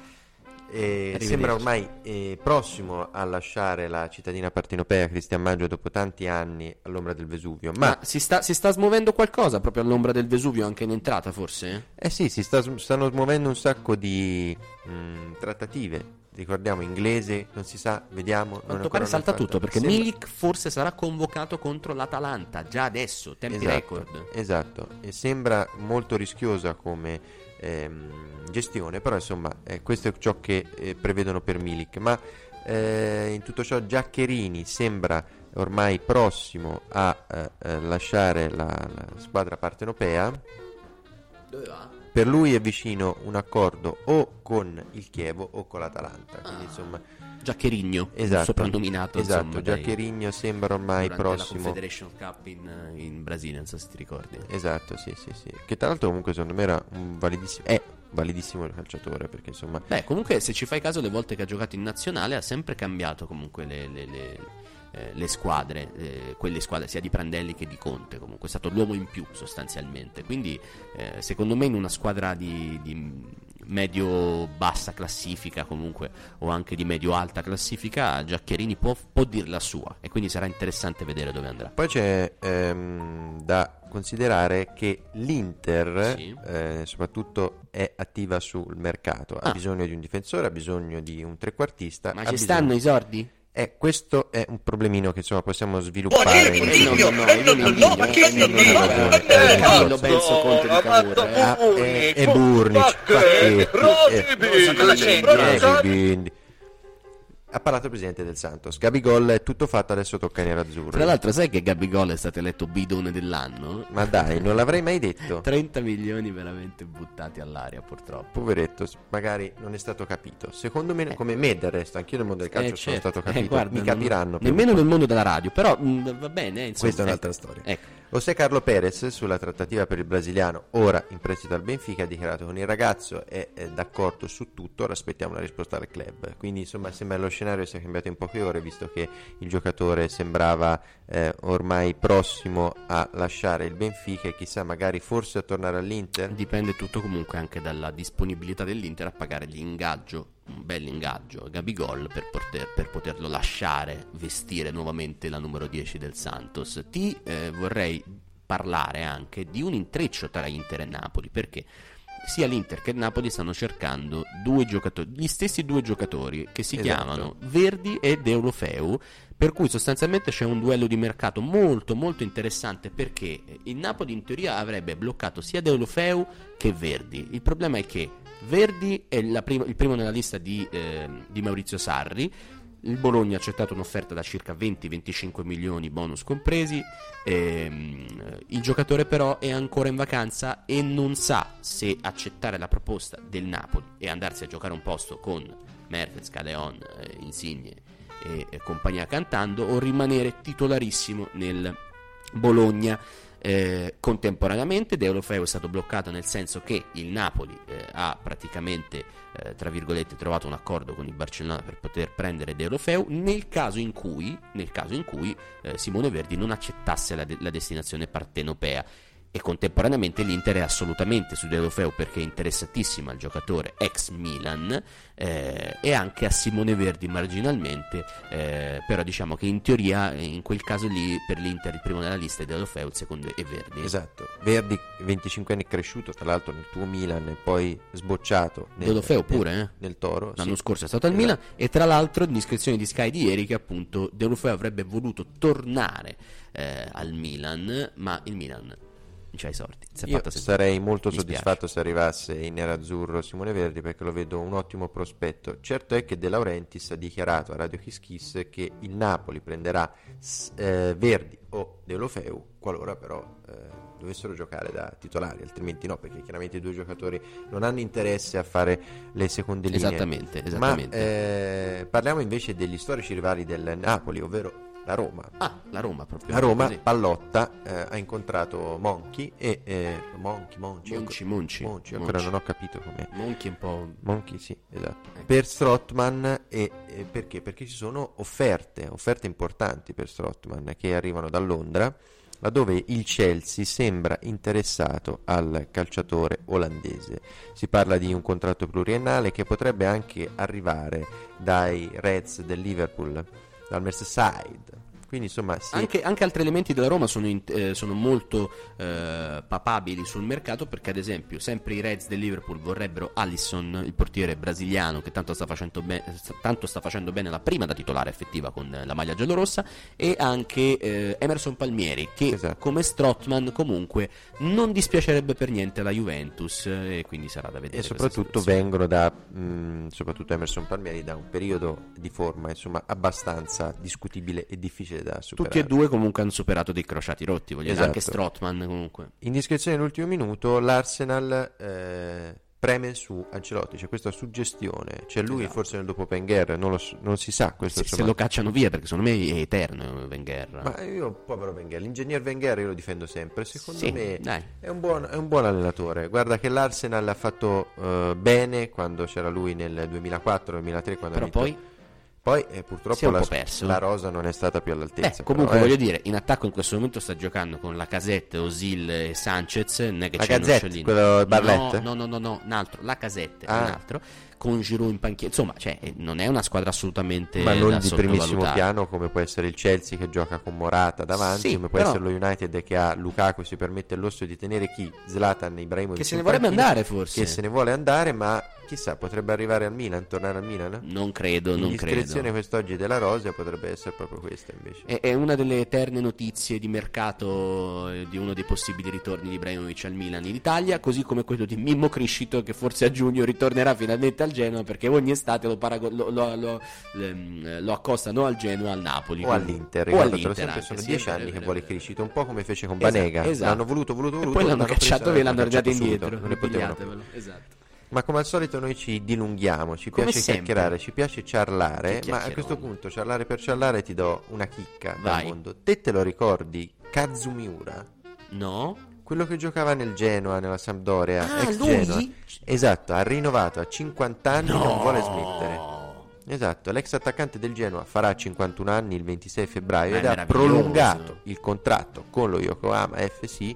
E Arrivederci. sembra ormai eh, prossimo a lasciare la cittadina partenopea Cristian Maggio dopo tanti anni all'ombra del Vesuvio. Ma, Ma si sta, si sta smuovendo qualcosa proprio all'ombra del Vesuvio anche in entrata, forse? eh sì, si sta, stanno smuovendo un sacco di mh, trattative. Ricordiamo inglese, non si sa, vediamo. Quanto pare salta tutto perché Sembra- Milik forse sarà convocato contro l'Atalanta già adesso, tempi esatto, record. Esatto, e sembra molto rischiosa come ehm, gestione, però insomma eh, questo è ciò che eh, prevedono per Milik. Ma eh, in tutto ciò Giaccherini sembra ormai prossimo a eh, eh, lasciare la, la squadra partenopea. Dove va? Per lui è vicino un accordo o con il Chievo o con l'Atalanta. Quindi insomma Giaccherigno, esatto, soprannominato esatto, insomma, dai- Giaccherigno sembra ormai prossimo la Confederation Cup in, in Brasile, non so se ti ricordi. Esatto, sì, sì, sì. Che tra l'altro comunque secondo me era un validissimo è validissimo il calciatore perché insomma Beh, comunque se ci fai caso le volte che ha giocato in nazionale ha sempre cambiato comunque le, le- le- eh, le squadre, eh, quelle squadre sia di Prandelli che di Conte, comunque è stato l'uomo in più sostanzialmente, quindi eh, secondo me in una squadra di, di medio-bassa classifica comunque o anche di medio-alta classifica Giaccherini può, può dir la sua e quindi sarà interessante vedere dove andrà. Poi c'è ehm, da considerare che l'Inter Sì. eh, soprattutto è attiva sul mercato, ha Ah. bisogno di un difensore, ha bisogno di un trequartista. Ma ci bisogno- stanno i sordi? Eh, questo è un problemino che insomma possiamo sviluppare. Eh, no, no, no, io li invidio, eh, non hai ragione. Eh, Carlo Benzo Conte di Cavour, eh. E, Burnic, Facchetti, eh, quindi. Ha parlato il presidente del Santos. Gabigol è tutto fatto, adesso tocca ai nerazzurri. Tra l'altro, sai che Gabigol è stato eletto bidone dell'anno? Ma dai, non l'avrei mai detto. 30 milioni veramente buttati all'aria, purtroppo. Poveretto, magari non è stato capito. Secondo me, come me del resto, anch'io nel mondo del calcio Eh, sono certo. stato Eh, capito. guarda, Mi non- capiranno. per Nemmeno nel mondo della radio, però mh, va bene. Insomma, Questa è un'altra eh. storia. Ecco. José Carlo Perez, sulla trattativa per il brasiliano, ora in prestito al Benfica, ha dichiarato con il ragazzo è, è d'accordo su tutto, ora aspettiamo la risposta dal club. Quindi insomma sembra lo scenario sia cambiato in poche ore, visto che il giocatore sembrava eh, ormai prossimo a lasciare il Benfica e chissà magari forse a tornare all'Inter. Dipende tutto comunque anche dalla disponibilità dell'Inter a pagare l'ingaggio, un bel ingaggio Gabigol per, poter- per poterlo lasciare vestire nuovamente la numero 10 del Santos. Ti eh, vorrei parlare anche di un intreccio tra Inter e Napoli, perché sia l'Inter che il Napoli stanno cercando due giocatori, gli stessi due giocatori che si Esatto. chiamano Verdi e Deulofeu, per cui sostanzialmente c'è un duello di mercato molto molto interessante perché il Napoli in teoria avrebbe bloccato sia Deulofeu che Verdi. Il problema è che Verdi è la prima- il primo nella lista di, eh, di Maurizio Sarri. Il Bologna ha accettato un'offerta da circa 20-25 milioni, bonus compresi. Ehm, il giocatore, però, è ancora in vacanza e non sa se accettare la proposta del Napoli e andarsi a giocare un posto con Mertens, Caleon, eh, Insigne e, e compagnia cantando o rimanere titolarissimo nel Bologna. Eh, contemporaneamente Deulofeu è stato bloccato nel senso che il Napoli eh, ha praticamente eh, tra virgolette trovato un accordo con il Barcellona per poter prendere Deulofeu nel caso in cui, caso in cui eh, Simone Verdi non accettasse la, de- la destinazione partenopea e contemporaneamente l'Inter è assolutamente su Deulofeu perché è interessatissima al giocatore ex Milan eh, e anche a Simone Verdi marginalmente eh, però diciamo che in teoria eh, in quel caso lì per l'Inter il primo nella lista è Deulofeu il secondo è Verdi Esatto, Verdi 25 anni cresciuto tra l'altro nel tuo Milan e poi sbocciato nel, Deulofeu pure nel, eh? nel Toro. l'anno sì. scorso è stato al Esatto. Milan e tra l'altro indiscrezione di Sky di ieri che appunto Deulofeu avrebbe voluto tornare eh, al Milan ma il Milan c'hai i soldi. Io sarei molto Mi spiace. soddisfatto se arrivasse in nerazzurro Simone Verdi perché lo vedo un ottimo prospetto. Certo è che De Laurentiis ha dichiarato a Radio Kiss Kiss che il Napoli prenderà eh, Verdi o De Lofeu qualora però eh, dovessero giocare da titolari, altrimenti no, perché chiaramente i due giocatori non hanno interesse a fare le seconde linee. Esattamente, esattamente. Ma eh, parliamo invece degli storici rivali del Napoli, ovvero la Roma. Ah, la Roma proprio. La Roma, così. Pallotta, eh, ha incontrato Monchi e eh, Monchi, Monchi, Monci, ecco- Monci, Monchi, ancora Monci. non ho capito com'è. Monchi un po'. Monchi, sì, esatto. Ecco. Per Strottman e, e perché? Perché ci sono offerte, offerte importanti per Strottman che arrivano da Londra, laddove il Chelsea sembra interessato al calciatore olandese. Si parla di un contratto pluriennale che potrebbe anche arrivare dai Reds del Liverpool, dal Merseyside. Quindi insomma, sì, Anche, anche altri elementi della Roma sono, in- eh, sono molto eh, papabili sul mercato perché ad esempio sempre i Reds del Liverpool vorrebbero Allison, il portiere brasiliano che tanto sta facendo, be- tanto sta facendo bene la prima da titolare effettiva con la maglia giallorossa e anche eh, Emerson Palmieri che Esatto. come Strottman comunque non dispiacerebbe per niente alla Juventus eh, e quindi sarà da vedere. e soprattutto vengono da mh, soprattutto Emerson Palmieri da un periodo di forma insomma abbastanza discutibile e difficile da superare Tutti e due comunque hanno superato dei crociati rotti, voglio dire, anche Esatto. Strottman comunque. indiscrezione all'ultimo minuto l'Arsenal eh, preme su Ancelotti c'è questa suggestione c'è lui Esatto. forse nel dopo Wenger non, lo non si sa questo Se, se lo cacciano via perché secondo me è eterno Wenger. ma io povero Wenger l'ingegner Wenger io lo difendo sempre secondo Sì, me è un, buon, è un buon allenatore guarda che l'Arsenal ha fatto eh, bene quando c'era lui nel 2004-2003 quando Però ha vinto poi Poi eh, purtroppo la, la rosa non è stata più all'altezza. Eh, comunque però, eh. voglio dire, in attacco in questo momento sta giocando con la Casette, Osil e Sanchez. Non è che La c'è Gazette, Uccellino. quello Barletta? No, no, no, no, no, un altro. La Casette, Ah. un altro. Con Giroud in panchina. Insomma, cioè, eh, non è una squadra assolutamente ma non di primissimo piano come può essere il Chelsea che gioca con Morata davanti, Sì, come può però- essere lo United che ha Lukaku e si permette il lusso di tenere chi? Zlatan Ibrahimovic Che se ne vorrebbe andare, forse. che se ne vuole andare ma chissà potrebbe arrivare al Milan tornare al Milan Non credo, non credo. quest'oggi della Rosa potrebbe essere proprio questa invece È, è una delle eterne notizie di mercato eh, di uno dei possibili ritorni di Ibrahimovic al Milan in Italia, così come quello di Mimmo Criscito che forse a giugno ritornerà finalmente al Genoa perché ogni estate lo, parago- lo, lo- lo- ehm, accostano al Genoa al Napoli. o quindi- all'Inter, o all'Inter sempre, sono dieci vero, anni è che vero, vuole vero. Criscito, un po' come fece con Esatto, Banega, esatto. l'hanno voluto, voluto, E voluto, poi l'hanno preso cacciato e e l'hanno subito, indietro. non ne potevano più. Esatto. Ma come al solito noi ci dilunghiamo, ci Come piace sempre. chiacchierare, ci piace ciarlare, ma a questo punto ciarlare per ciarlare ti do una chicca dal Vai. mondo. Te te lo ricordi Kazumiura? No? Quello che giocava nel Genoa, nella Sampdoria, Ah, ex lui? Genoa. Esatto, ha rinnovato a 50 anni, non vuole smettere. Esatto, l'ex attaccante del Genoa farà 51 anni il 26 febbraio Ma ed ha prolungato il contratto con lo Yokohama FC.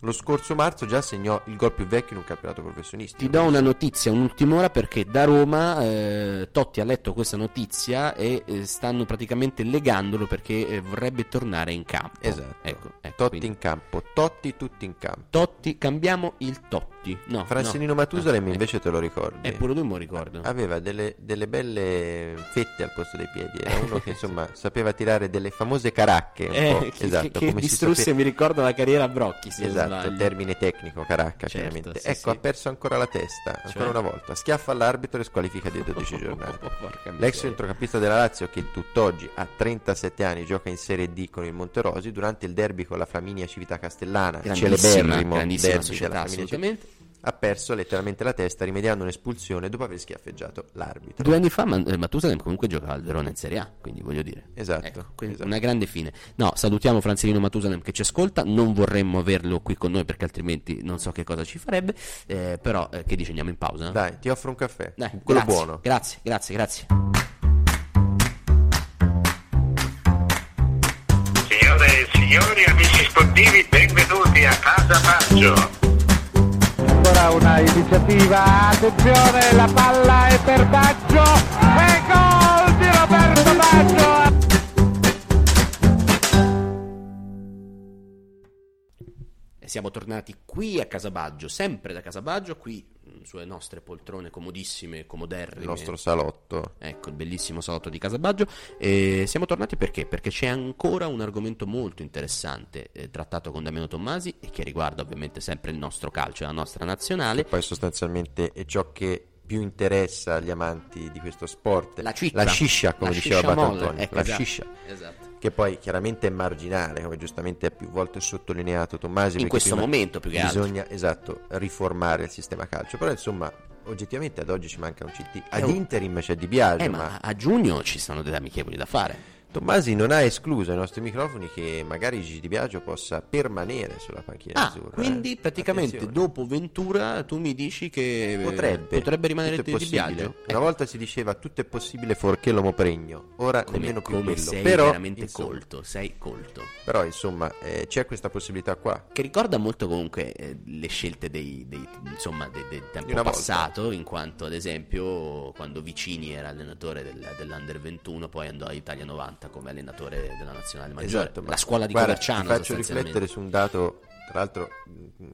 Lo scorso marzo già segnò il gol più vecchio in un campionato professionistico. Ti do una notizia, un'ultima ora, perché da Roma eh, Totti ha letto questa notizia e eh, stanno praticamente legandolo perché eh, vorrebbe tornare in campo. Esatto. Ecco, ecco, Totti quindi- in campo, Totti tutti in campo. Totti, cambiamo il Totti. No, Francelino no. Matusalem Ah, invece te lo ricordi? Eh, pure lui me lo ricordo. Aveva delle, delle belle fette al posto dei piedi. Era uno che insomma sapeva tirare delle famose caracche. Eh, che, esatto, che- che distrusse, sape- mi ricordo, la carriera a Brocchi. Esatto, termine tecnico, caracca, Certo, chiaramente. sì, ecco, sì. ha perso ancora la testa, ancora Cioè? una volta. Schiaffa all'arbitro e squalifica di 12 giornate. L'ex centrocampista della Lazio, che tutt'oggi ha 37 anni, gioca in Serie D con il Monterosi, durante il derby con la Flaminia Civita Castellana, celeberrimo derby società, della Flaminia Civita. Ha perso letteralmente la testa rimediando un'espulsione dopo aver schiaffeggiato l'arbitro. Due anni fa eh, Matusalem comunque giocava al Verona in Serie A, quindi voglio dire. Esatto, Ecco, quindi esatto. una grande fine. No, salutiamo Franzellino Matusalem che ci ascolta, non vorremmo averlo qui con noi perché altrimenti non so che cosa ci farebbe, eh, però eh, che dice andiamo in pausa? Dai, ti offro un caffè. Dai, quello grazie, buono. Grazie, grazie, grazie. Signore e signori, amici sportivi, benvenuti a Casa Baggio. Una iniziativa, attenzione, la palla è per Baggio e gol di Roberto Baggio. E siamo tornati qui a Casabaggio, sempre da Casabaggio, qui sulle nostre poltrone comodissime, comoderrime. Il nostro salotto. Ecco, il bellissimo salotto di Casa Baggio. E siamo tornati perché? Perché c'è ancora un argomento molto interessante eh, trattato con Damiano Tommasi e che riguarda ovviamente sempre il nostro calcio e la nostra nazionale. Che poi sostanzialmente è ciò che più interessa agli amanti di questo sport. La cicca. La sciscia, come La diceva Antonio. ecco, la esatto, sciscia. esatto. Che poi chiaramente è marginale, come giustamente ha più volte sottolineato Tommasi. In questo momento, più che altro. Bisogna, esatto, riformare il sistema calcio. Però insomma, oggettivamente ad oggi ci manca un CT. Ad un- interim c'è Di Biagio, Eh, ma... ma a giugno ci sono delle amichevoli da fare. Tommasi non ha escluso ai nostri microfoni che magari Gigi Di Biagio possa permanere sulla panchina Ah, azzurra. quindi eh. praticamente Attenzione. dopo Ventura tu mi dici che eh, Potrebbe, potrebbe rimanere di. Biagio? Una volta si diceva tutto è possibile fuorché l'uomo pregno, ora come, nemmeno più come quello. sei però, veramente insomma, colto, sei colto. però insomma eh, c'è questa possibilità qua. Che ricorda molto comunque eh, le scelte dei, dei- insomma, de- del tempo Di una volta. passato, in quanto ad esempio quando Vicini era allenatore del- dell'Under 21, poi andò all'Italia 90 come allenatore della nazionale maggiore. Esatto, la scuola di guarda, Coverciano Ti faccio riflettere su un dato, tra l'altro, mh,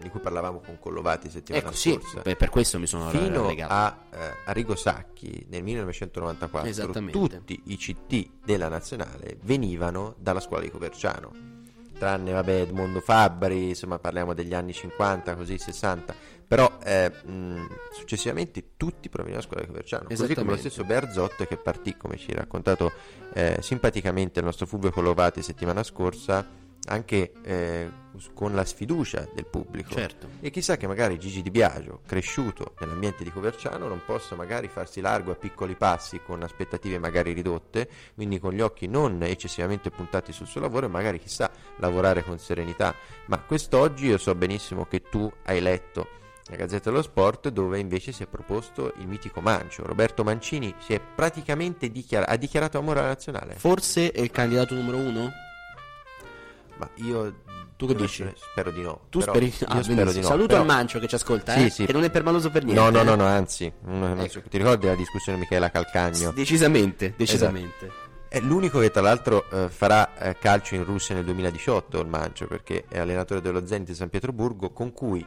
di cui parlavamo con Collovati settimana Ecco, sì, scorsa. per- per questo mi sono Fino relegato. a eh, Arrigo Sacchi nel 1994, Esattamente. tutti i CT della nazionale venivano dalla scuola di Coverciano. Tranne, vabbè, Edmondo Fabbri, insomma, parliamo degli anni 50, così 60. Però eh, mh, successivamente tutti provenivano dalla scuola di Coverciano. Così come lo stesso Berzotto che partì, come ci ha raccontato eh, simpaticamente il nostro Fulvio Collovati settimana scorsa, anche eh, con la sfiducia del pubblico. Certo. E chissà che magari Gigi Di Biagio, cresciuto nell'ambiente di Coverciano, non possa magari farsi largo a piccoli passi con aspettative magari ridotte, quindi con gli occhi non eccessivamente puntati sul suo lavoro e magari chissà lavorare con serenità. Ma quest'oggi io so benissimo che tu hai letto la Gazzetta dello Sport dove invece si è proposto il mitico Mancio. Roberto Mancini si è praticamente dichiara- ha dichiarato amore alla nazionale. Forse è il candidato numero uno? Ma io Tu che dici? Spero di no. Tu speri? Ah, spero di no. Saluto però- al Mancio che ci ascolta, eh, sì. che non è permaloso per niente. No, no, eh. no, no, anzi, non- Ecco. so- ti ricordi la discussione di Michela Calcagno? Decisamente, decisamente. Esatto. È l'unico che tra l'altro eh, farà eh, calcio in Russia nel 2018 il Mancio perché è allenatore dello Zenit di San Pietroburgo con cui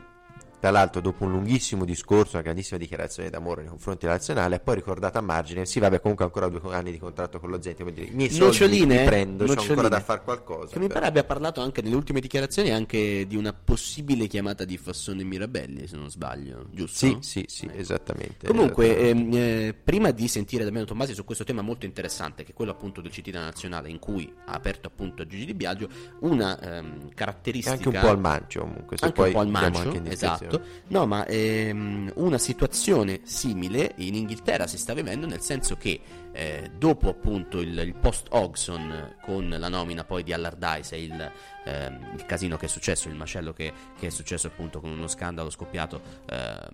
tra l'altro dopo un lunghissimo discorso, una grandissima dichiarazione d'amore nei confronti della nazionale, ha poi ricordato a margine, sì vabbè comunque ancora due anni di contratto con lo come dire, i miei soldi Noccioline, li prendo, c'ho noccioline. ancora da fare qualcosa. Che mi pare abbia parlato anche nelle ultime dichiarazioni anche di una possibile chiamata di Fassone Mirabelli, se non sbaglio, giusto? Sì, sì, sì, esattamente. Comunque, ehm, eh, prima di sentire Damiano Tommasi su questo tema molto interessante, che è quello appunto del CT nazionale, in cui ha aperto appunto Gigi Di Biagio, una ehm, caratteristica. anche un po' al mancio comunque, se anche poi un po' al mancio, anche esatto. No, ma ehm, una situazione simile in Inghilterra si sta vivendo, nel senso che eh, dopo appunto il, il post Ogson con la nomina poi di Allardyce e il, ehm, il casino che è successo, il macello che, che è successo appunto con uno scandalo scoppiato ehm,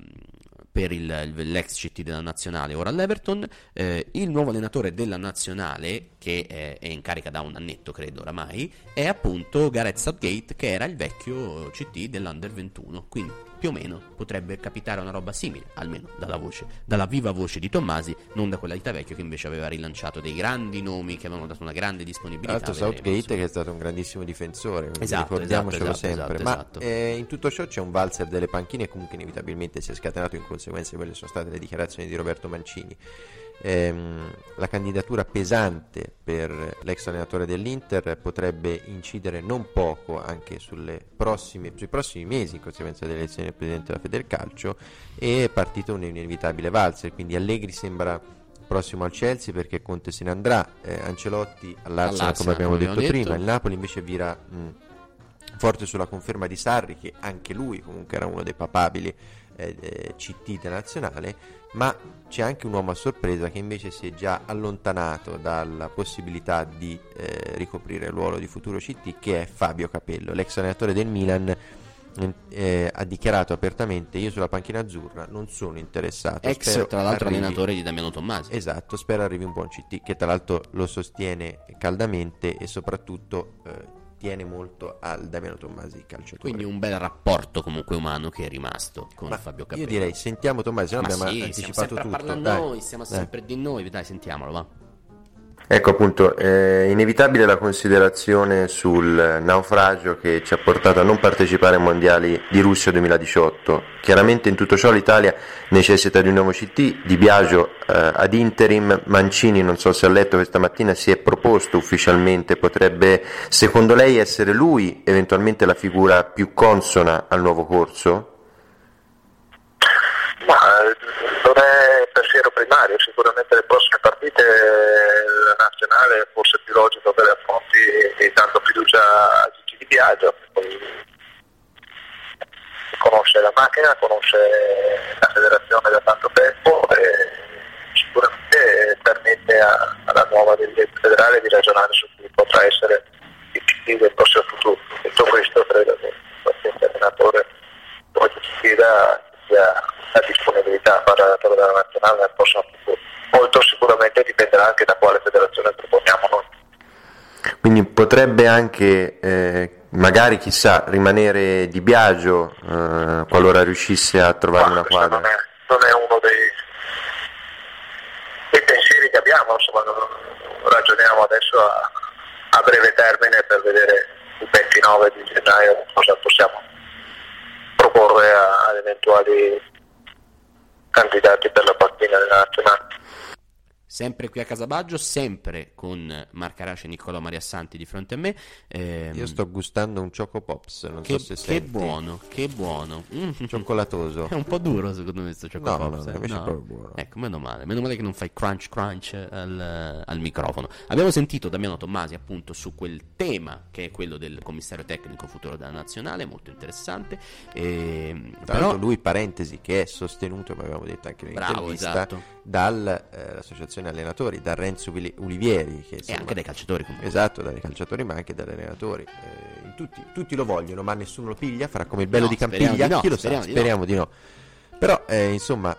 per il- l'ex CT della nazionale ora all'Everton, eh, il nuovo allenatore della nazionale, che è, è in carica da un annetto credo oramai, è appunto Gareth Southgate che era il vecchio CT dell'Under 21, quindi più o meno potrebbe capitare una roba simile, almeno dalla voce, dalla viva voce di Tommasi, non da quella di Tavecchio che invece aveva rilanciato dei grandi nomi che avevano dato una grande Tra disponibilità. l'altro vedremo, Southgate che è stato un grandissimo difensore, Esatto, ricordiamocelo esatto, esatto, sempre. esatto, Ma eh, in tutto ciò c'è un valzer delle panchine comunque inevitabilmente si è scatenato in conseguenza di quelle che sono state le dichiarazioni di Roberto Mancini. Ehm, la candidatura pesante per l'ex allenatore dell'Inter potrebbe incidere non poco anche sulle prossime- sui prossimi mesi in conseguenza delle elezioni del Presidente della Federcalcio e è partito un inevitabile valzer, quindi Allegri sembra prossimo al Chelsea perché Conte se ne andrà, eh, Ancelotti all'Arsenal come abbiamo come detto abbiamo prima, detto. il Napoli invece vira mh, forte sulla conferma di Sarri che anche lui comunque era uno dei papabili eh, CT della nazionale, ma c'è anche un uomo a sorpresa che invece si è già allontanato dalla possibilità di eh, ricoprire il ruolo di futuro CT che è Fabio Capello, l'ex allenatore del Milan. eh, ha dichiarato apertamente io sulla panchina azzurra non sono interessato Ex spero tra l'altro arrivi- allenatore di Damiano Tommasi. Esatto, spero arrivi un buon CT che tra l'altro lo sostiene caldamente e soprattutto eh, tiene molto al Damiano Tommasi calciatore. Quindi un bel rapporto comunque umano che è rimasto con Ma Fabio io Capello. direi sentiamo Tommasi, no abbiamo sì, anticipato tutto. parlare dai. noi, stiamo Dai. sempre di noi, dai sentiamolo va. Ecco appunto, è inevitabile la considerazione sul naufragio che ci ha portato a non partecipare ai mondiali di Russia 2018. Chiaramente in tutto ciò l'Italia necessita di un nuovo CT, Di Biagio eh, ad interim, Mancini non so se ha letto questa mattina si è proposto ufficialmente, potrebbe secondo lei essere lui eventualmente la figura più consona al nuovo corso? Ma non è pensiero primario, sicuramente le prossime partite la nazionale è forse più logico che le affronti e dando fiducia a Gigi Di Biagio, conosce la macchina, conosce la federazione da tanto tempo e sicuramente permette a- alla nuova dirigente federale di ragionare su chi potrà essere il PT del prossimo futuro. Detto questo credo che qualsiasi allenatore ci sfida sia la disponibilità a l'allenatore della nazionale nel prossimo futuro. Molto sicuramente dipenderà anche da quale federazione proponiamo noi. Quindi potrebbe anche, eh, magari chissà, rimanere Di Biagio eh, qualora riuscisse a trovare una Questo quadra. non è, non è uno dei, dei pensieri che abbiamo, insomma, ragioniamo adesso a, a breve termine per vedere il 29 di gennaio cosa possiamo eventuali candidati per la partita della nazionale. Sempre qui a Casabaggio, sempre con Marcarace e Niccolò Mariassanti di fronte a me. Ehm, Io sto gustando un Choco Pops, non che, so se che senti. buono, che buono. Mm. Cioccolatoso. È un po' duro secondo me sto No, Choco no, Pops, no, eh. invece è proprio buono. Ecco, meno male, meno male che non fai crunch crunch al, al microfono. Abbiamo sentito Damiano Tommasi appunto su quel tema che è quello del commissario tecnico futuro della nazionale, molto interessante. Ehm, Tra però lui, parentesi, che è sostenuto, come avevamo detto anche nell'intervista, esatto. dall'associazione allenatori, da Renzo Uli- Ulivieri. Che, insomma- anche dai calciatori comunque. Esatto, dai calciatori ma anche dagli allenatori. Eh, in tutti, tutti lo vogliono, ma nessuno lo piglia, farà come il bello No, di Campiglia, di no, chi lo sa, speriamo di no. speriamo di no. Però, eh, insomma,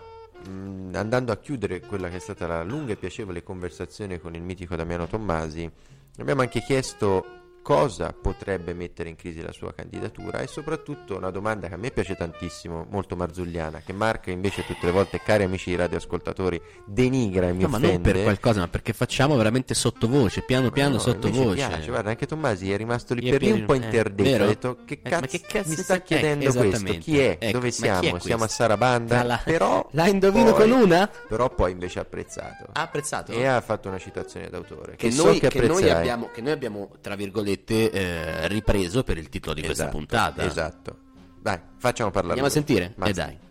mh, andando a chiudere quella che è stata la lunga e piacevole conversazione con il mitico Damiano Tommasi, abbiamo anche chiesto cosa potrebbe mettere in crisi la sua candidatura e soprattutto una domanda che a me piace tantissimo, molto marzulliana, che Marco invece tutte le volte, cari amici radioascoltatori, denigra e mi No, ma non per qualcosa, ma perché facciamo veramente sottovoce, piano piano No, sottovoce. piace, guarda, anche Tommasi è rimasto lì Io per lì un po' eh, interdetto. vero? Ha detto: Che Eh, cazzo, ma che cazzo mi sta- sta chiedendo eh, questo? Chi è? Ecco, Dove chi è siamo? Siamo a Sarabanda. La- Però l'ha indovino poi- con una? Però poi invece ha apprezzato. Ha apprezzato? E ha fatto una citazione d'autore. Che, Che, so noi, che che, noi abbiamo, che noi abbiamo, tra virgolette, eh, ripreso per il titolo di questa Esatto, puntata. Esatto. Dai, facciamo parlare. Andiamo a sentire? E dai.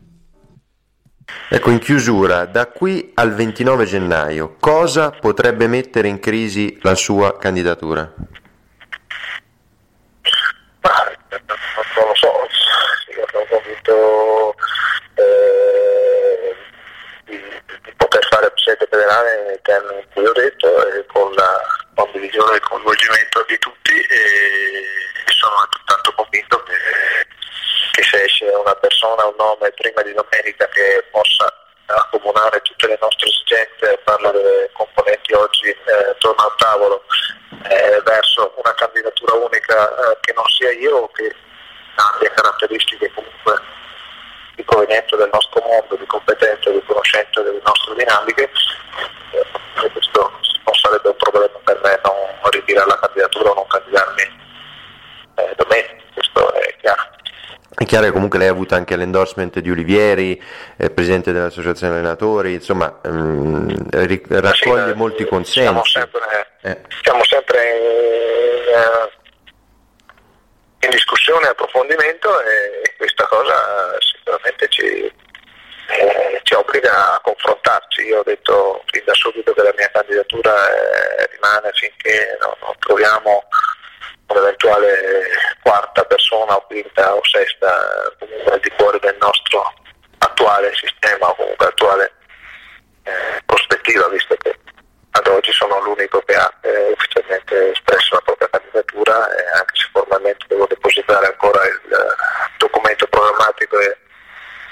Ecco, in chiusura, da qui al 29 gennaio, cosa potrebbe mettere in crisi la sua candidatura? Ma eh, non lo so, io sono convinto eh, di, di poter fare presidente federale nei termini in cui ho detto e con la condivisione e il coinvolgimento di tutti e, e sono altrettanto convinto che, che se esce una persona, un nome prima di domenica che possa accomunare tutte le nostre esigenze, parlo delle componenti oggi eh, attorno al tavolo, eh, verso una candidatura unica eh, che non sia io che abbia caratteristiche comunque di provenienza del nostro mondo, di competenza, di conoscenza delle nostre dinamiche, eh, questo non sarebbe un problema per me non ritirare la candidatura o non candidarmi eh, domenica, questo è chiaro. È chiaro che comunque lei ha avuto anche l'endorsement di Olivieri, eh, presidente dell'associazione allenatori, insomma, ehm, ri- raccoglie Sì, molti Siamo consensi. sempre, Eh. siamo sempre in, eh, in discussione e approfondimento e, questa cosa eh, sicuramente ci, eh, ci obbliga a confrontarci. Io ho detto fin da subito che la mia candidatura eh, rimane finché non, non troviamo un'eventuale quarta persona o quinta o sesta comunque al di fuori del nostro attuale sistema o comunque attuale eh, prospettiva, visto che ad oggi sono l'unico che ha eh, ufficialmente espresso la propria candidatura e anche se formalmente devo depositare ancora il eh, documento programmatico e,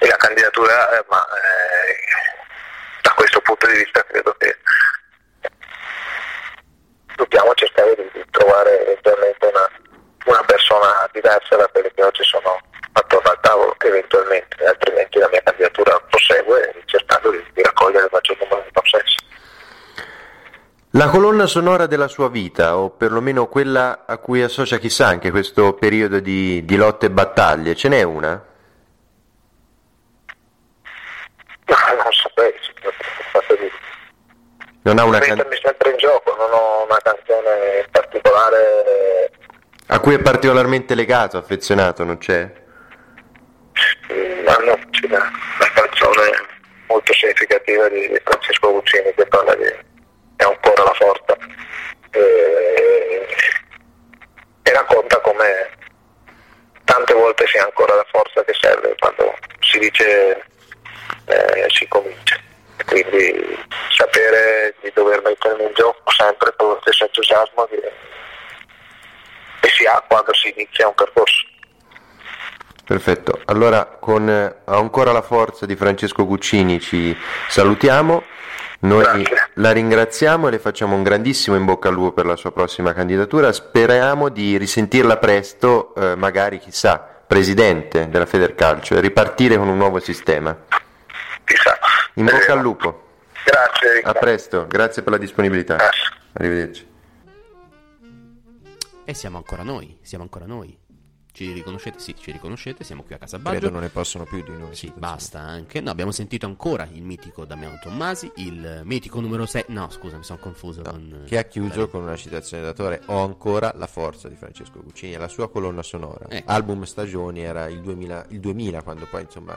e la candidatura, eh, ma eh, da questo punto di vista credo che dobbiamo cercare di, di trovare eventualmente una, una persona diversa da quelle che oggi sono attorno al tavolo, eventualmente, altrimenti la mia candidatura prosegue cercando di, di raccogliere il maggior numero di consensi. La La colonna sonora della sua vita, o perlomeno quella a cui associa chissà anche questo periodo di, di lotte e battaglie, ce n'è una? No, non saprei. Non ha una can- Mettermi sempre in gioco, non ho una canzone particolare. a cui è particolarmente legato, affezionato, non c'è? Ma no, c'è una, una canzone molto significativa di di Francesco Guccini che parla di È ancora la forza e, e racconta come tante volte sia ancora la forza che serve quando si dice eh, si comincia. E Quindi sapere di dover mettermi in gioco sempre con lo stesso entusiasmo che, che si ha quando si inizia un percorso. Perfetto, allora con eh, Ancora la forza di Francesco Guccini ci salutiamo, noi la ringraziamo e le facciamo un grandissimo in bocca al lupo per la sua prossima candidatura, speriamo di risentirla presto, eh, magari chissà, presidente della Federcalcio e ripartire con un nuovo sistema. Chissà. In bocca al lupo, Grazie. a presto, grazie per la disponibilità, arrivederci. E siamo ancora noi, siamo ancora noi. Ci riconoscete? Sì, ci riconoscete, siamo qui a Casa Baggio. Credo non ne possono più di noi. Sì, basta anche. No, abbiamo sentito ancora il mitico Damiano Tommasi, il mitico numero 6. No, scusa, mi sono confuso con... Che ha chiuso con una citazione d'autore Ho ancora la forza di Francesco Guccini, è la sua colonna sonora. Ecco. Album Stagioni era il 2000, il 2000, quando poi insomma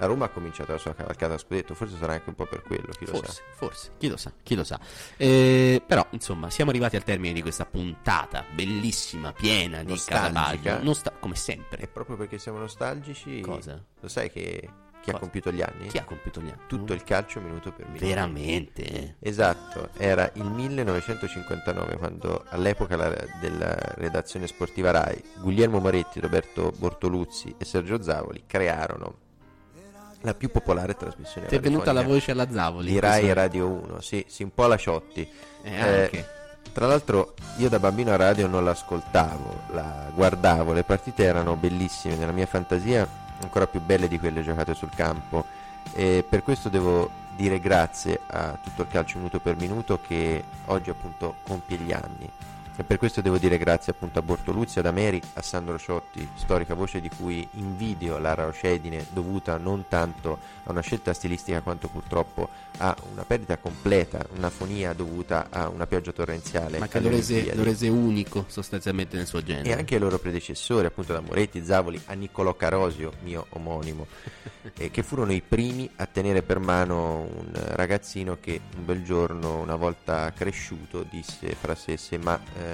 la Roma ha cominciato la sua cavalcata a scudetto, forse sarà anche un po' per quello, chi lo Forse, sa. forse, chi lo sa, chi lo sa. Eh, però, insomma, siamo arrivati al termine di questa puntata bellissima, piena di Nostalgica. Casabaggio. Nostal- come sempre. E proprio perché siamo nostalgici, Cosa? lo sai che chi ha Cosa? compiuto gli anni? Chi ha compiuto gli anni? Tutto il calcio minuto per minuto. Veramente? Esatto, era il 1959 quando all'epoca la- della redazione sportiva RAI Guglielmo Moretti, Roberto Bortoluzzi e Sergio Zavoli crearono la più popolare trasmissione Ti è venuta la voce alla Zavoli? di Rai Radio 1, sì, sì, un po' la Ciotti. Eh, anche. tra l'altro io da bambino a radio non l'ascoltavo, la guardavo, le partite erano bellissime, nella mia fantasia ancora più belle di quelle giocate sul campo e per questo devo dire grazie a tutto il calcio minuto per minuto che oggi appunto compie gli anni. E per questo devo dire grazie appunto a Bortoluzzi, ad Ameri, a Sandro Ciotti, storica voce di cui invidio la raucedine dovuta non tanto a una scelta stilistica quanto purtroppo a una perdita completa, una fonia dovuta a una pioggia torrenziale. Ma che lo rese, lo rese unico sostanzialmente nel suo genere. E anche i loro predecessori, appunto da Moretti, Zavoli a Niccolò Carosio, mio omonimo, eh, che furono i primi a tenere per mano un ragazzino che un bel giorno, una volta cresciuto, disse fra sé e sé, ma eh,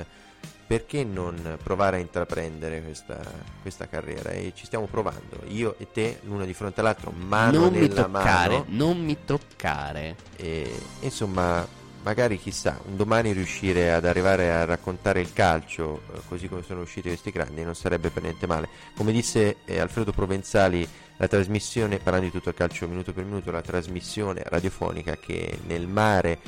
perché non provare a intraprendere questa, questa carriera? E ci stiamo provando, io e te, l'uno di fronte all'altro, mano non mi nella toccare, mano. non mi toccare. E insomma, magari chissà, un domani riuscire ad arrivare a raccontare il calcio eh, così come sono usciti questi grandi non sarebbe per niente male. Come disse eh, Alfredo Provenzali, la trasmissione, parlando di tutto il calcio minuto per minuto, la trasmissione radiofonica che nel mare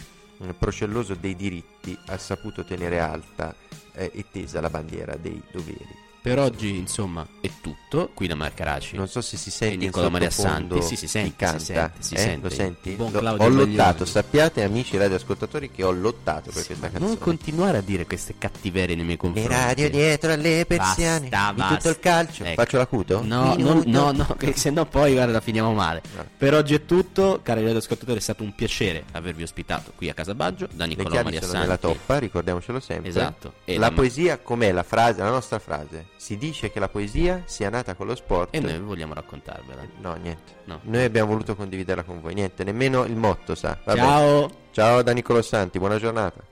procelloso dei diritti ha saputo tenere alta eh, e tesa la bandiera dei doveri. Per oggi, insomma, è tutto. Qui da Marcaraci. Non so se si e sente in Nicola Maria Santi. Sì, si sente, canta. si sente, si eh? sente. Lo senti? Buon Lo- Claudio ho lottato, sappiate amici radioascoltatori che ho lottato per questa canzone. Non continuare a dire queste cattiverie nei miei Le confronti. radio dietro alle persiane Basta, di basta. tutto il calcio. Ecco. Faccio l'acuto? No, no, Minuto. no, no, che se no poi guarda finiamo male. Per oggi è tutto, cari radioascoltatori, è stato un piacere avervi ospitato qui a Casabaggio da Le chiavi Maria Santi. nella toppa, ricordiamocelo sempre. Esatto. E la la- poesia com'è la frase, la nostra frase? Si dice che la poesia sia nata con lo sport. E noi vogliamo raccontarvela. No, niente. No. Noi abbiamo voluto condividerla con voi. Niente, nemmeno il motto sa. Va Ciao. Ciao da Nicolo Santi, buona giornata.